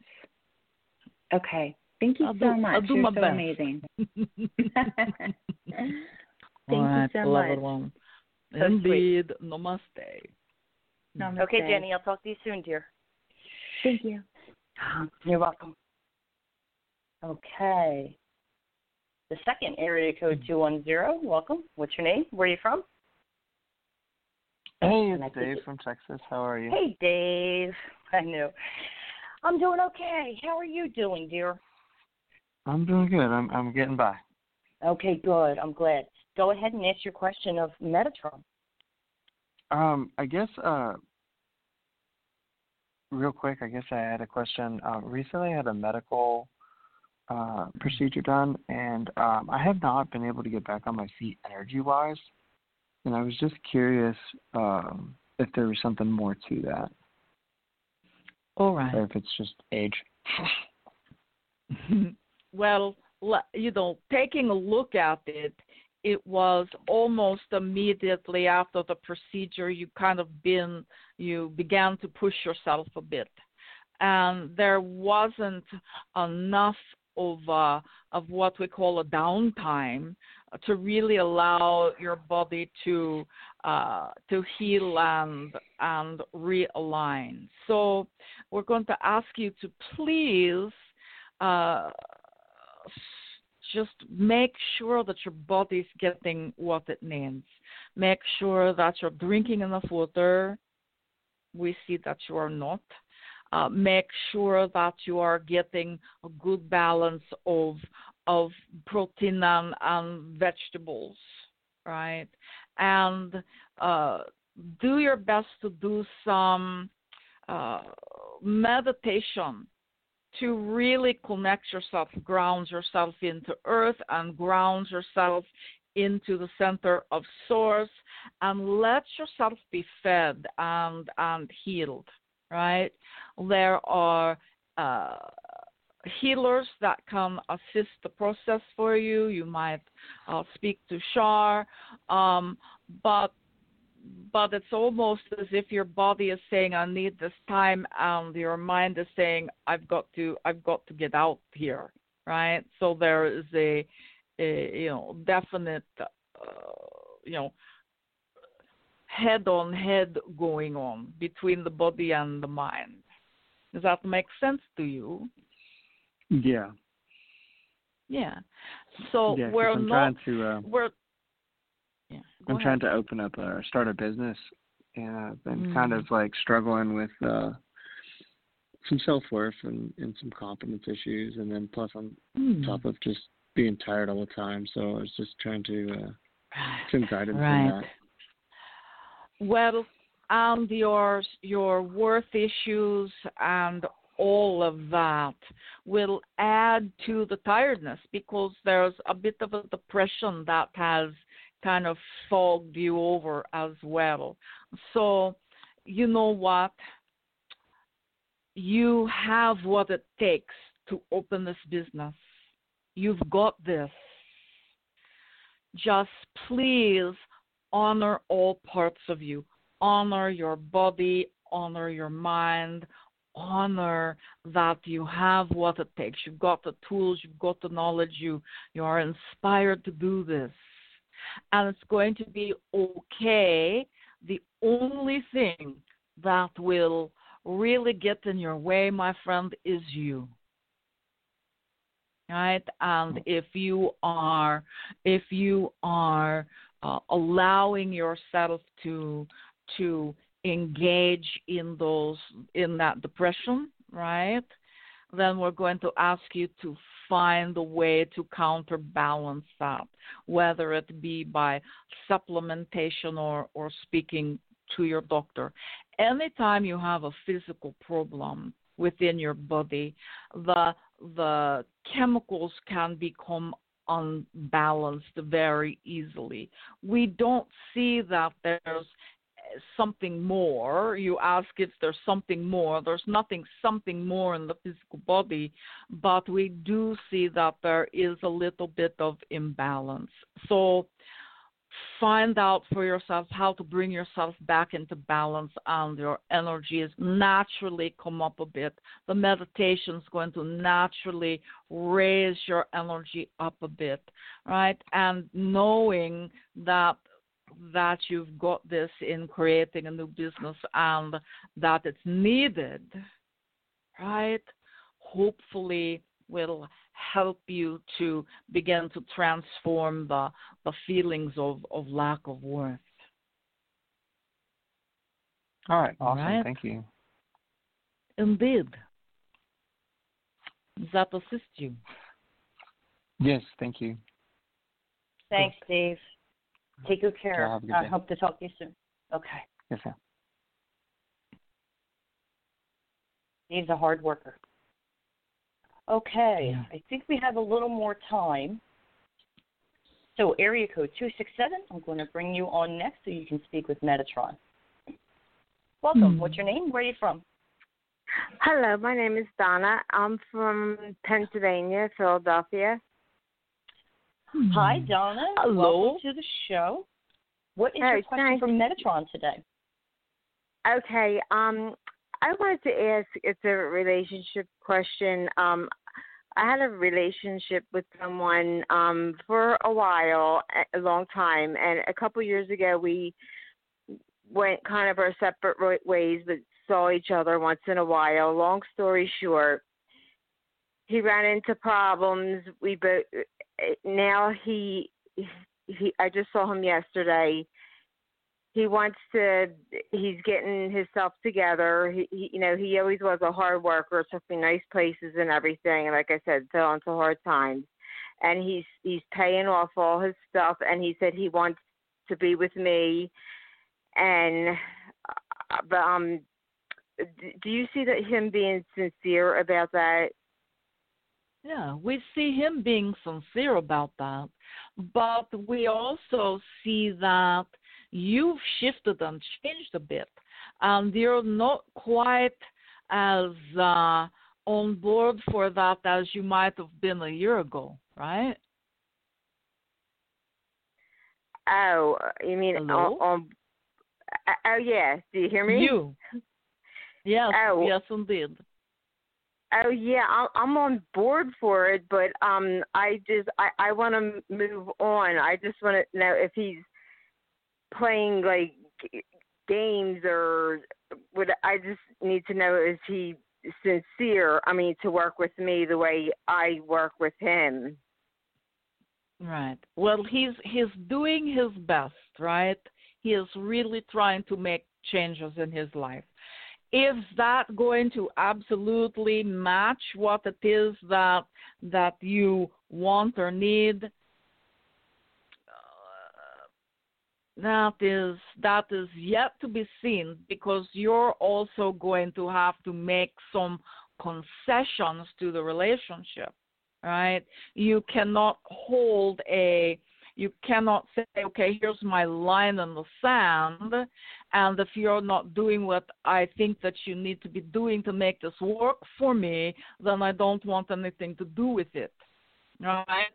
Okay. Thank you I'll so do, much. I'll do You're my so best. amazing. (laughs) (laughs) Thank right, you so much. One. So Indeed. Namaste. Namaste. Okay, Jenny, I'll talk to you soon, dear. Thank you. (gasps) You're welcome. Okay. The second area code 210. Welcome. What's your name? Where are you from? Hey, it's Dave from Texas. How are you? Hey, Dave. I knew. I'm doing okay. How are you doing, dear? I'm doing good. I'm I'm getting by. Okay, good. I'm glad. Go ahead and ask your question of Metatron. Um, I guess uh, real quick, I guess I had a question. Uh, recently, I had a medical uh, procedure done, and um, I have not been able to get back on my feet energy-wise. And I was just curious um, if there was something more to that. All right. Or if it's just age. (laughs) (laughs) well, you know, taking a look at it, it was almost immediately after the procedure you kind of been you began to push yourself a bit and there wasn't enough of uh, of what we call a downtime to really allow your body to uh, to heal and and realign. So we're going to ask you to please uh, just make sure that your body is getting what it needs. Make sure that you're drinking enough water. We see that you are not. Uh, make sure that you are getting a good balance of of protein and, and vegetables, right? And uh, do your best to do some uh, meditation to really connect yourself, ground yourself into earth, and ground yourself into the center of source, and let yourself be fed and and healed. Right? There are uh, healers that can assist the process for you. You might uh, speak to Shar, um, but but it's almost as if your body is saying, "I need this time," and your mind is saying, "I've got to, I've got to get out here." Right. So there is a, a you know, definite, uh, you know, head-on head going on between the body and the mind. Does that make sense to you? Yeah. Yeah. So yeah, we're I'm not. To, uh, we're. I'm ahead. trying to open up or start a business, and I've been mm. kind of like struggling with uh, some self worth and, and some confidence issues, and then plus I'm on mm. top of just being tired all the time. So I was just trying to uh, some guidance right. on that. Well, and your your worth issues and all of that will add to the tiredness because there's a bit of a depression that has kind of fogged you over as well. So, you know what? You have what it takes to open this business. You've got this. Just please honor all parts of you. Honor your body, honor your mind, honor that you have what it takes. You've got the tools, you've got the knowledge, you you are inspired to do this. And it's going to be okay. The only thing that will really get in your way, my friend, is you. Right? And if you are if you are uh, allowing yourself to to engage in those in that depression, right? Then we're going to ask you to find a way to counterbalance that, whether it be by supplementation or, or speaking to your doctor. Anytime you have a physical problem within your body, the the chemicals can become unbalanced very easily. We don't see that there's something more. You ask if there's something more. There's nothing something more in the physical body, but we do see that there is a little bit of imbalance. So find out for yourself how to bring yourself back into balance and your energies naturally come up a bit. The meditation is going to naturally raise your energy up a bit, right? And knowing that that you've got this in creating a new business and that it's needed, right? Hopefully will help you to begin to transform the the feelings of, of lack of worth. All right, awesome. Right? Thank you. Indeed. Does that assist you? Yes, thank you. Thanks, Dave. Take good care. have a good I hope to talk to you soon. Okay. Yes, ma'am. He's a hard worker. Okay, Yeah. I think we have a little more time. So, area code 267, I'm going to bring you on next so you can speak with Metatron. Welcome. Hmm. What's your name? Where are you from? Hello, my name is Donna. I'm from Pennsylvania, Philadelphia. Hi, Donna. Hello. Welcome to the show. What is your question thanks. from Metatron today? Okay, um, I wanted to ask. It's a relationship question. Um, I had a relationship with someone um for a while, a- a long time, and a couple years ago we went kind of our separate ways, but saw each other once in a while. Long story short, he ran into problems. We both now he he. I just saw him yesterday he wants to he's getting himself together he, he you know he always was a hard worker took me nice places and everything and like i said fell into hard times and he's he's paying off all his stuff and he said he wants to be with me and uh, but um do you see that him being sincere about that Yeah, we see him being sincere about that, but we also see that you've shifted and changed a bit, and you're not quite as uh, on board for that as you might have been a year ago, right? oh you mean on, Hello? on oh, oh yeah do you hear me You. Yes, Oh. yes, indeed. Oh yeah, I- I'm on board for it, but um, I just I I want to move on. I just want to know if he's playing like games or would I just need to know is he sincere? I mean, to work with me the way I work with him. Right. Well, he's he's doing his best, right? He is really trying to make changes in his life. Is that going to absolutely match what it is that that you want or need? Uh, That is that is yet to be seen because you're also going to have to make some concessions to the relationship right? You cannot hold a you cannot say, okay, here's my line in the sand, and if you're not doing what I think that you need to be doing to make this work for me, then I don't want anything to do with it. Right?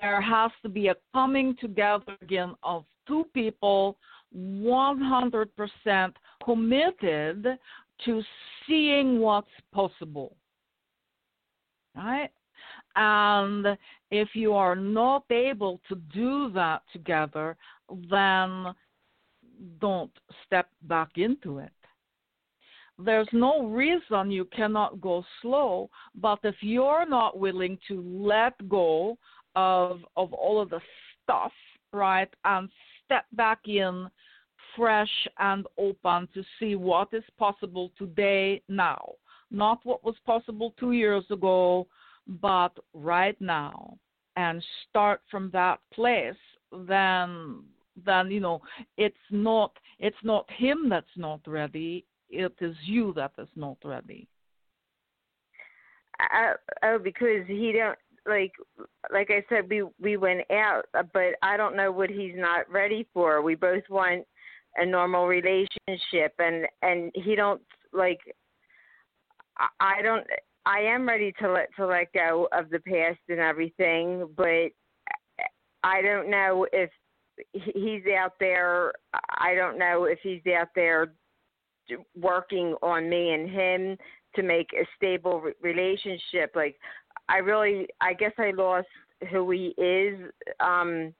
There has to be a coming together again of two people 100% committed to seeing what's possible. Right? And if you are not able to do that together, then don't step back into it. There's no reason you cannot go slow, but if you're not willing to let go of of all of the stuff, right, and step back in fresh and open to see what is possible today, now. Not what was possible two years ago, but right now. And start from that place, then then you know it's not it's not him that's not ready it is you that is not ready uh, oh because he don't like like i said we we went out but i don't know what he's not ready for we both want a normal relationship and and he don't like i don't i am ready to let to let go of the past and everything but i don't know if he's out there. I don't know if he's out there working on me and him to make a stable relationship. Like, I really, I guess I lost who he is. Um,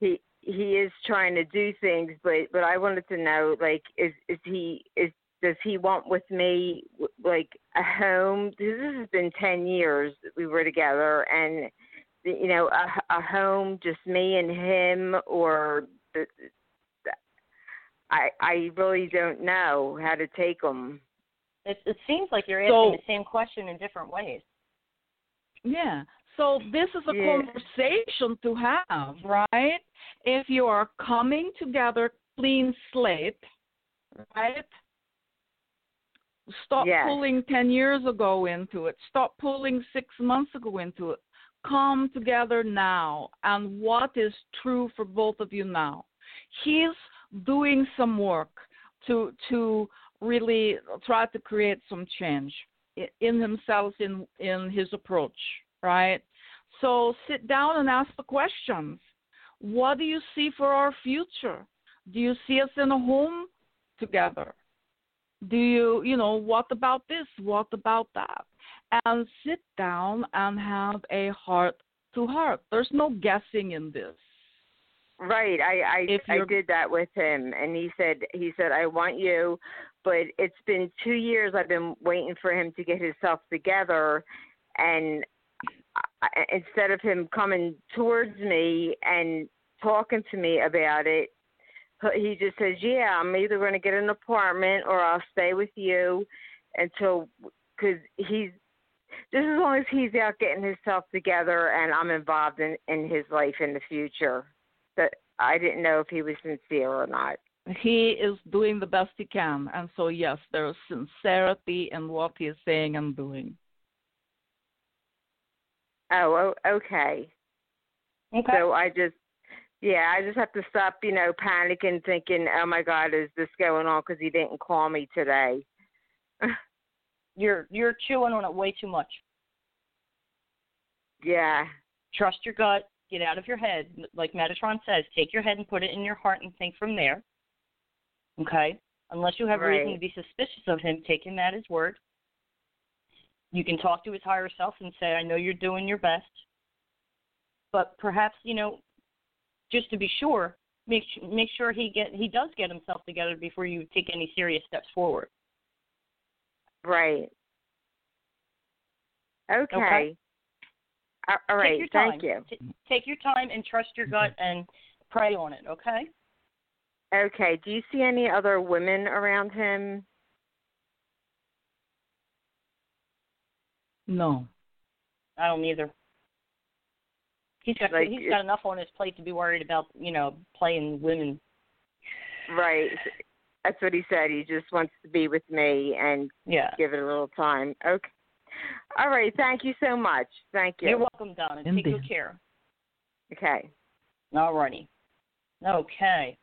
he he is trying to do things, but but I wanted to know, like, is is he is does he want with me like a home? This has been ten years that we were together, and you know a, a home just me and him or the, I I really don't know how to take them. It, it seems like you're asking so, the same question in different ways. Yeah. So this is a yeah. conversation to have, right? If you are coming together clean slate, right? Stop yes. pulling 10 years ago into it. Stop pulling 6 months ago into it come together now and what is true for both of you now. He's doing some work to to really try to create some change in himself in in his approach, right? So sit down and ask the questions. What do you see for our future? Do you see us in a home together? Do you, you know, what about this? What about that? and sit down and have a heart to heart. There's no guessing in this. Right. I I, I did that with him and he said he said I want you but it's been 2 years I've been waiting for him to get himself together and I, instead of him coming towards me and talking to me about it he just says, "Yeah, I'm either going to get an apartment or I'll stay with you until because he's just as long as he's out getting himself together and I'm involved in in his life in the future. But I didn't know if he was sincere or not. He is doing the best he can, and so yes, there is sincerity in what he is saying and doing. Oh, okay. Okay. So I just, yeah, I just have to stop, you know, panicking, thinking, oh my God, is this going on because he didn't call me today? (laughs) You're you're chewing on it way too much. Yeah. Trust your gut. Get out of your head. Like Metatron says, take your head and put it in your heart and think from there. Okay? Unless you have right. reason to be suspicious of him, take him at his word. You can talk to his higher self and say, I know you're doing your best. But perhaps, you know, just to be sure, make make sure he get he does get himself together before you take any serious steps forward. Right. Okay. okay. All right. Take your time. Thank you. T- take your time and trust your gut mm-hmm. and pray on it. Okay. Okay. Do you see any other women around him? No. I don't either. He's got like, he's got enough on his plate to be worried about, you know, playing women. Right. That's what he said. He just wants to be with me and yeah. give it a little time. Okay. All right. Thank you so much. Thank you. You're welcome, Donna. Take good care. Okay. All righty. Okay.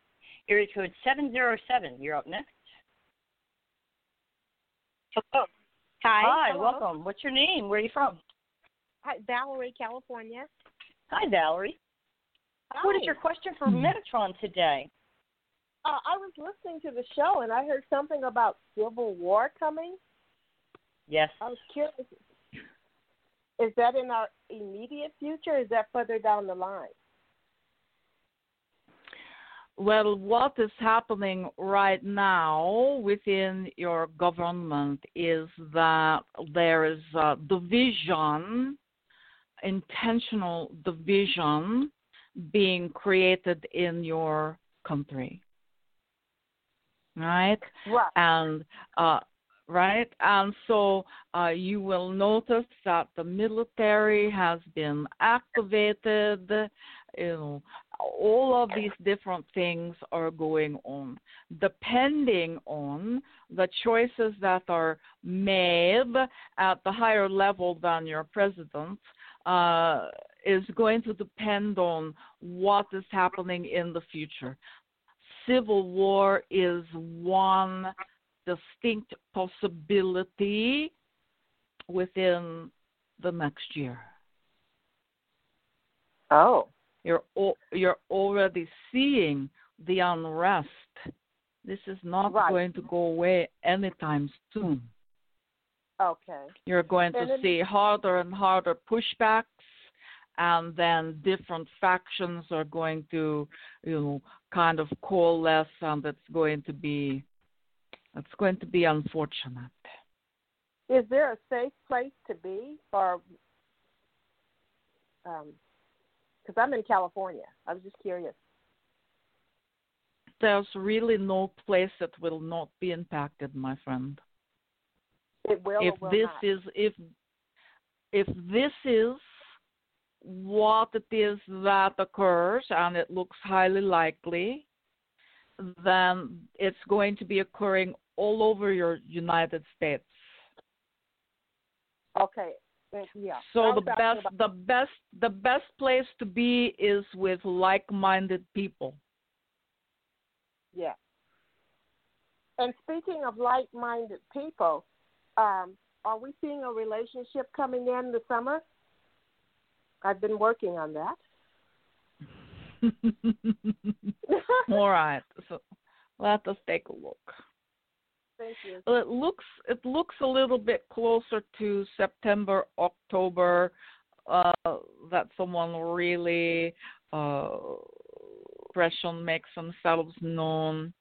Area code 707. You're up next. Hello. Hi. Hi, Hello. welcome. What's your name? Where are you from? Hi, Valerie, California. Hi, Valerie. Hi. What is your question for Metatron today? Uh, I was listening to the show and I heard something about civil war coming. Yes. I was curious. Is that in our immediate future? is that further down the line? Well, what is happening right now within your government is that there is a division, intentional division being created in your country. Right? Right. And uh, right? And so uh, you will notice that the military has been activated. You know, all of these different things are going on, depending on the choices that are made at the higher level than your president. Uh, is going to depend on what is happening in the future. Civil war is one distinct possibility within the next year. Oh. You're you're already seeing the unrest. This is not right. going to go away anytime soon. Okay. You're going to then, see harder and harder pushbacks and then different factions are going to, you know, kind of coalesce and it's going to be it's going to be unfortunate. Is there a safe place to be, or because um, I'm in California, I was just curious. There's really no place that will not be impacted, my friend. It will. If will this not? is if if this is what it is that occurs, and it looks highly likely, then it's going to be occurring all over your United States. Okay. Yeah. So the best about- the best the best place to be is with like-minded people. Yeah. And speaking of like-minded people, um, are we seeing a relationship coming in the summer? I've been working on that. (laughs) All right. So let us take a look. Thank you. Well, it looks it looks a little bit closer to September, October. Uh, that someone really uh, impression makes themselves known.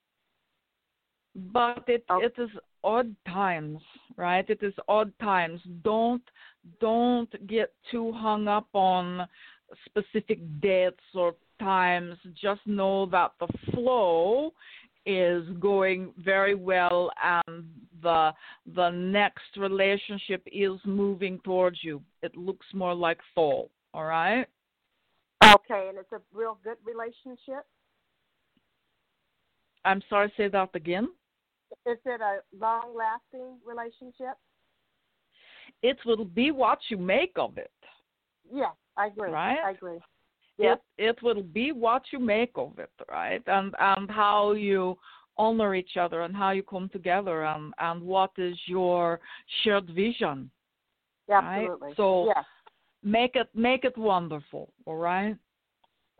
But it Oh. it is odd times, right? It is odd times. Don't don't get too hung up on specific dates or times. Just know that the flow is going very well and the the next relationship is moving towards you. It looks more like fall, all right? Okay, and it's a real good relationship. I'm sorry, say that again. Is it a long-lasting relationship? It will be what you make of it. Yeah, I agree. Right? I agree. Yeah. It it will be what you make of it, right? And and how you honor each other and how you come together and and what is your shared vision. Absolutely. Right? So yes, make it make it wonderful, all right?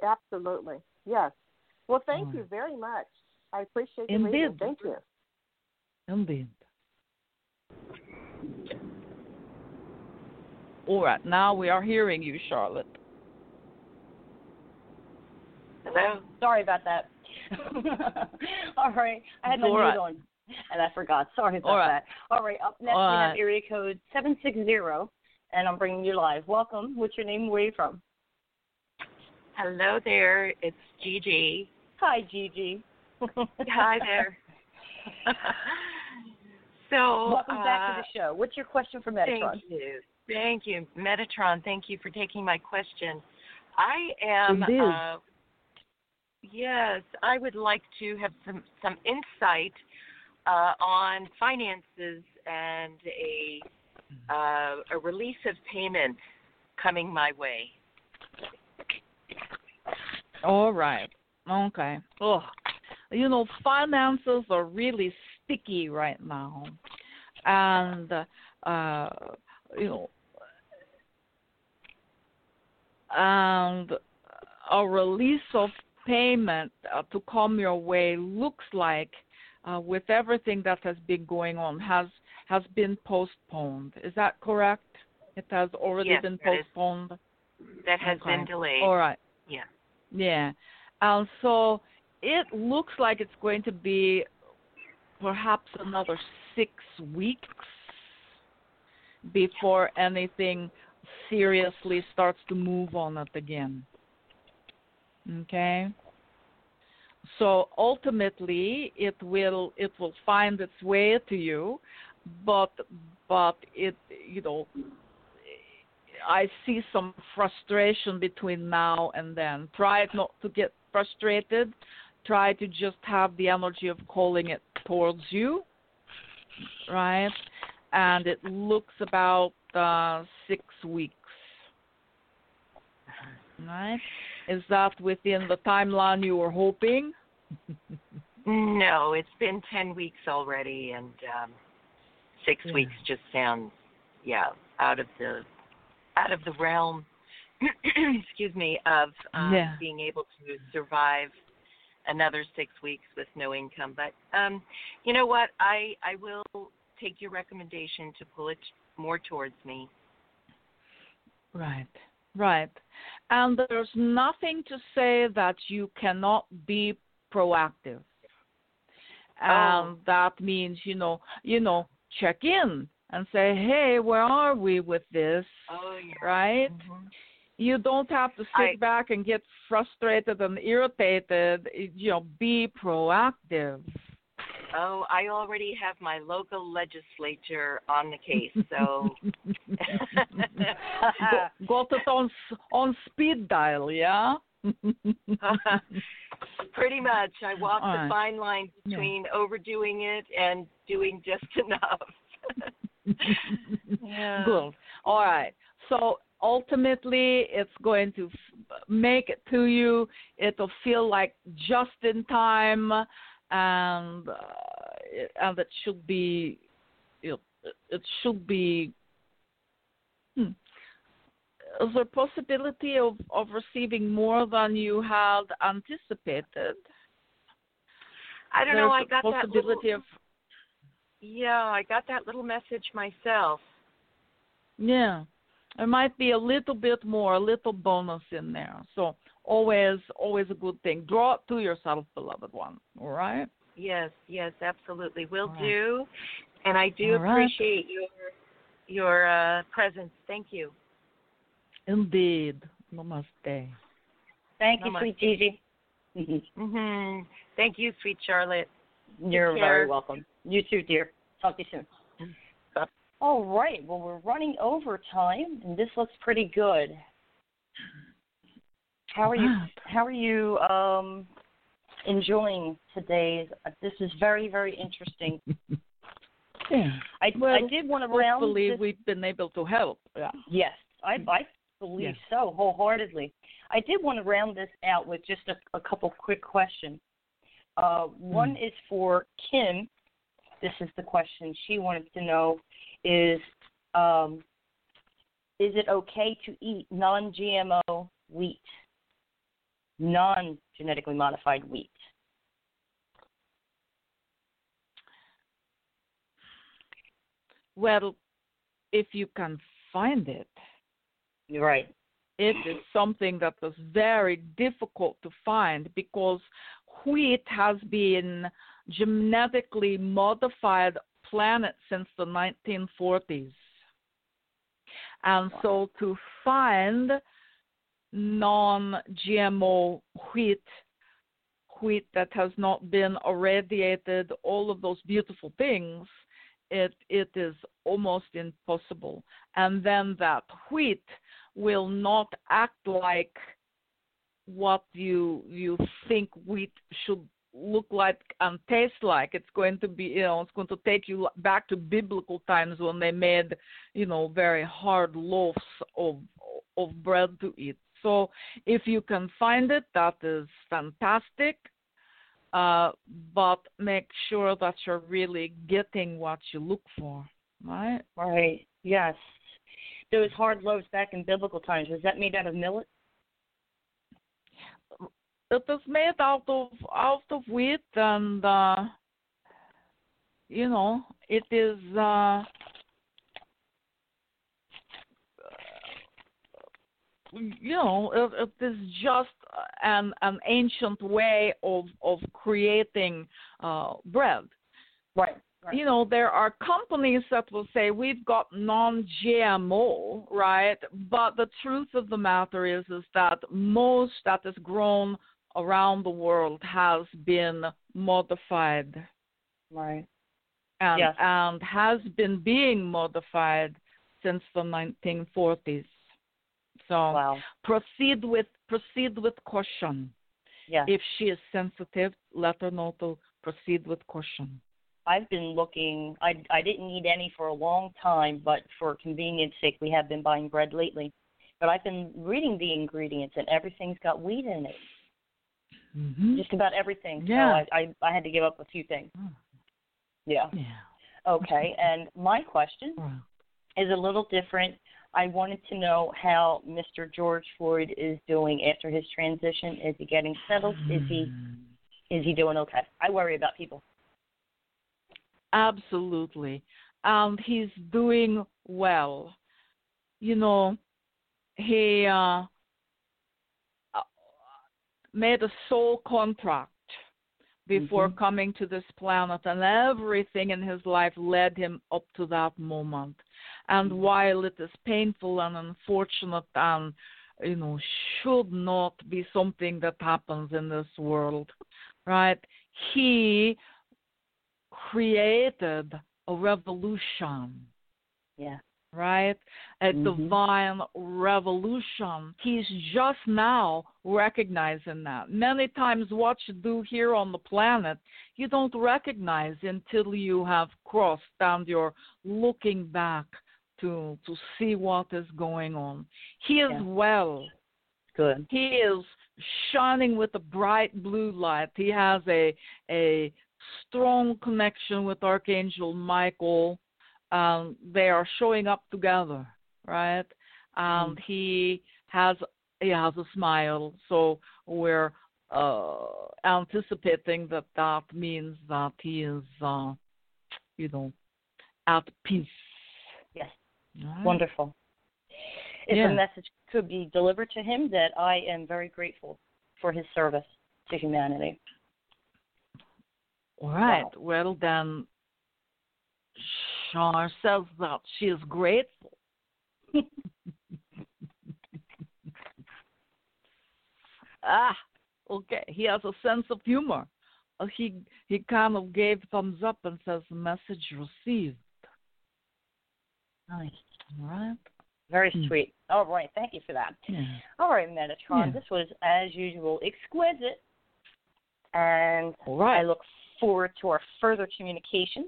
absolutely. Yes. Well, thank you very much. I appreciate the Indeed. reading. Thank you. Indeed. All right, now we are hearing you, Charlotte. Hello. Sorry about that. (laughs) All right. I had my All mute right. on and I forgot. Sorry about All right. that. All right. Up next All we have right. area code seven six zero, and I'm bringing you live. Welcome. What's your name? Where are you from? Hello there, it's Gigi. Hi, Gigi. Hi there. (laughs) so, Welcome back uh, to the show. What's your question for Metatron? Thank you. Thank you, Metatron. Thank you for taking my question. I am. Indeed. Uh, yes, I would like to have some some insight uh, on finances and a uh, a release of payment coming my way. All right. Okay. Ugh. You know, finances are really sticky right now. And, uh, you know, and a release of payment uh, to come your way looks like, uh, with everything that has been going on, has has been postponed. Is that correct? It has already Yes, been that is- postponed. That has Okay. been delayed. All right. Yeah. Yeah. And so it looks like it's going to be perhaps another six weeks before anything seriously starts to move on it again. Okay. So ultimately, it will it will find its way to you, but but it you know I see some frustration between now and then. Try not to get frustrated. Try to just have the energy of calling it towards you, right? And it looks about uh, six weeks, right? Is that within the timeline you were hoping? no, it's been ten weeks already, and um, six Yeah. weeks just sounds, yeah, out of the out of the realm. (clears throat) excuse me, of um, Yeah. being able to survive another six weeks with no income. But um, you know what? I I will take your recommendation to pull it more towards me. Right, right. And there's nothing to say that you cannot be proactive. And that means, you know, you know, check in and say, "Hey, where are we with this?" Oh yeah. Right? You don't have to sit I- back and get frustrated and irritated. You know, be proactive. Oh, I already have my local legislature on the case, so (laughs) Go- Got it on on speed dial, yeah. (laughs) pretty much I walk All the fine line Yeah. between overdoing it and doing just (laughs) enough. yeah. Good. All right. So ultimately, it's going to f- make it to you. It'll feel like just in time, and uh, it, and it should be, it, it should be. Hmm. Is there a possibility of, of receiving more than you had anticipated? I don't know, I got a that possibility of Yeah, I got that little message myself. Yeah. There might be a little bit more, a little bonus in there. So always always a good thing. Draw it to yourself, beloved one. All right? Yes, yes, absolutely. Will All right. do. And I do All right. appreciate your your uh presence. Thank you. Indeed. Namaste. Thank you, sweet Gigi. (laughs) mm-hmm. Thank you, sweet Charlotte. You're very welcome. You too, dear. Talk to you soon. All right. Well, we're running over time, and this looks pretty good. How are you? How are you um, enjoying today's? uh, This is very, very interesting. (laughs) Yeah. I Well, I did want to round Hopefully this we've been able to help. Yeah. Yes, I I believe Yeah. so wholeheartedly. I did want to round this out with just a, a couple quick questions. Uh, one is for Kim. This is the question she wanted to know: is um, is it okay to eat non-GMO wheat, non-genetically modified wheat? Well, if you can find it, You're right. it is something that is very difficult to find because wheat has been genetically modified planet since the 1940s. And so to find non GMO wheat, wheat that has not been irradiated, all of those beautiful things, it it is almost impossible. And then that wheat will not act like what you you think wheat should look like and taste like. It's going to be you know it's going to take you back to biblical times when they made you know very hard loaves of of bread to eat. So if you can find it, that is fantastic. Uh, but make sure that you're really getting what you look for, right? Right. Yes. Those hard loaves back in biblical times was that made out of millet? It is made out of out of wheat, and uh, you know it is. Uh, you know, it, it is just an an ancient way of of creating uh, bread. Right. right. you know, there are companies that will say we've got non-GMO, right? But the truth of the matter is, is that most that is grown around the world has been modified. Right. And, yes. and has been being modified since the 1940s. So wow. proceed with proceed with caution. Yeah. If she is sensitive, let her know to proceed with caution. I've been looking. I I didn't need any for a long time, but for convenience sake, we have been buying bread lately. But I've been reading the ingredients, and everything's got wheat in it. Mm-hmm. Just about everything. Yeah. So I, I I had to give up a few things. Yeah. Yeah. Okay. and my question is a little different. I wanted to know how Mr. George Floyd is doing after his transition. Is he getting settled? Is he is he doing okay? I worry about people. Absolutely. And he's doing well. You know, he uh, made a soul contract before mm-hmm. coming to this planet, and everything in his life led him up to that moment. And mm-hmm. while it is painful and unfortunate and you know should not be something that happens in this world, right? He created a revolution. Yeah right? A mm-hmm. divine revolution. He's just now recognizing that. Many times, what you do here on the planet, you don't recognize until you have crossed and you're looking back to to see what is going on. He is yeah. well. Good. He is shining with a bright blue light. He has a a strong connection with Archangel Michael um, they are showing up together, right? And mm. he has he has a smile, so we're uh, anticipating that that means that he is, uh, you know, at peace. Yes, right? wonderful. If yeah. a message could be delivered to him, that I am very grateful for his service to humanity. All right. Wow. Well, then Char says that she is grateful. (laughs) ah, okay. He has a sense of humor. Uh, he he kind of gave thumbs up and says message received. Nice. All right. Very Hmm. sweet. All right. Thank you for that. Yeah. All right, Metatron. Yeah. This was, as usual, exquisite. And right. I look forward to our further communications.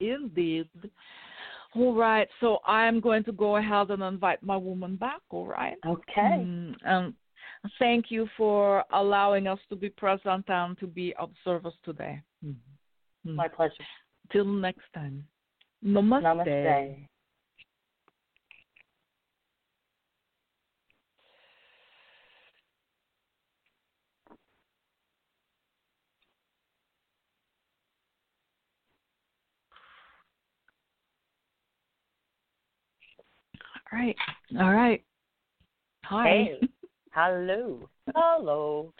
Indeed. All right, so I'm going to go ahead and invite my woman back, all right? Okay. Mm, and thank you for allowing us to be present and to be of service today. Mm. My pleasure. Till next time. Namaste. Namaste. All right. All right. Hi. Hey. (laughs) Hello. Hello.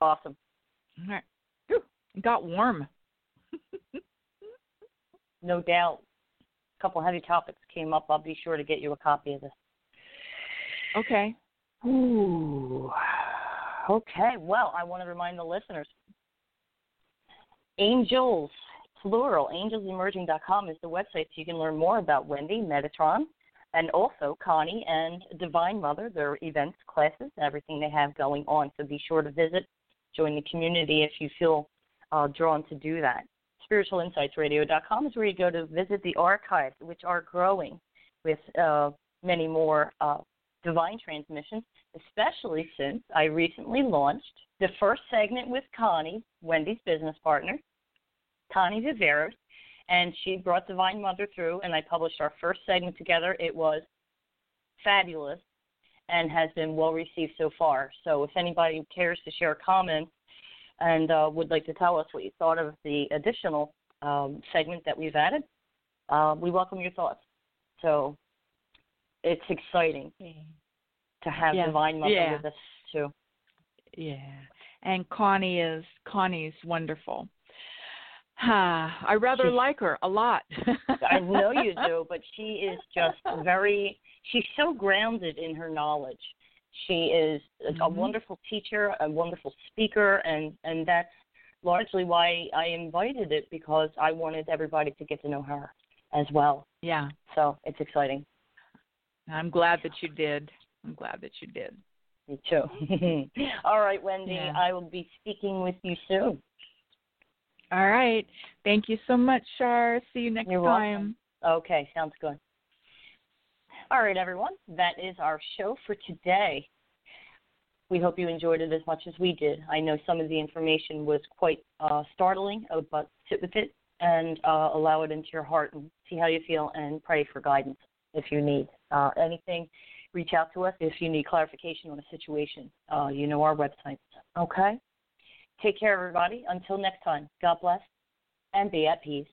awesome. All right. It got warm. no doubt. A couple heavy topics came up. I'll be sure to get you a copy of this. Okay. Ooh. Okay. Well, I want to remind the listeners Angels, plural, angelsemerging.com is the website so you can learn more about Wendy, Metatron, and also Connie and Divine Mother, their events, classes, everything they have going on. So be sure to visit, join the community if you feel uh, drawn to do that. SpiritualInsightsRadio.com is where you go to visit the archives, which are growing with uh, many more uh, divine transmissions, especially since I recently launched the first segment with Connie, Wendy's business partner, Connie Viveros, and she brought Divine Mother through, and I published our first segment together. It was fabulous and has been well received so far. So if anybody cares to share comments and uh, would like to tell us what you thought of the additional um, segment that we've added, uh, we welcome your thoughts. So it's exciting to have Yeah. Divine Mother Yeah. with us too. Yeah. and Connie is Connie's wonderful. (sighs) I rather She's- like her a lot. I know you (laughs) do, but she is just very. She's so grounded in her knowledge. She is a, a Mhm. wonderful teacher, a wonderful speaker, and and that's largely why I invited it because I wanted everybody to get to know her as well. Yeah, So it's exciting. I'm glad that you did. I'm glad that you did. Me too. (laughs) All right, Wendy. Yeah. I will be speaking with you soon. All right. Thank you so much, Shar. See you next You're time. welcome. Okay, sounds good. All right, everyone. That is our show for today. We hope you enjoyed it as much as we did. I know some of the information was quite uh, startling, uh, but sit with it and uh, allow it into your heart and see how you feel and pray for guidance if you need uh, anything. Reach out to us if you need clarification on a situation. Uh, you know our website. Okay? Take care, everybody. Until next time, God bless and be at peace.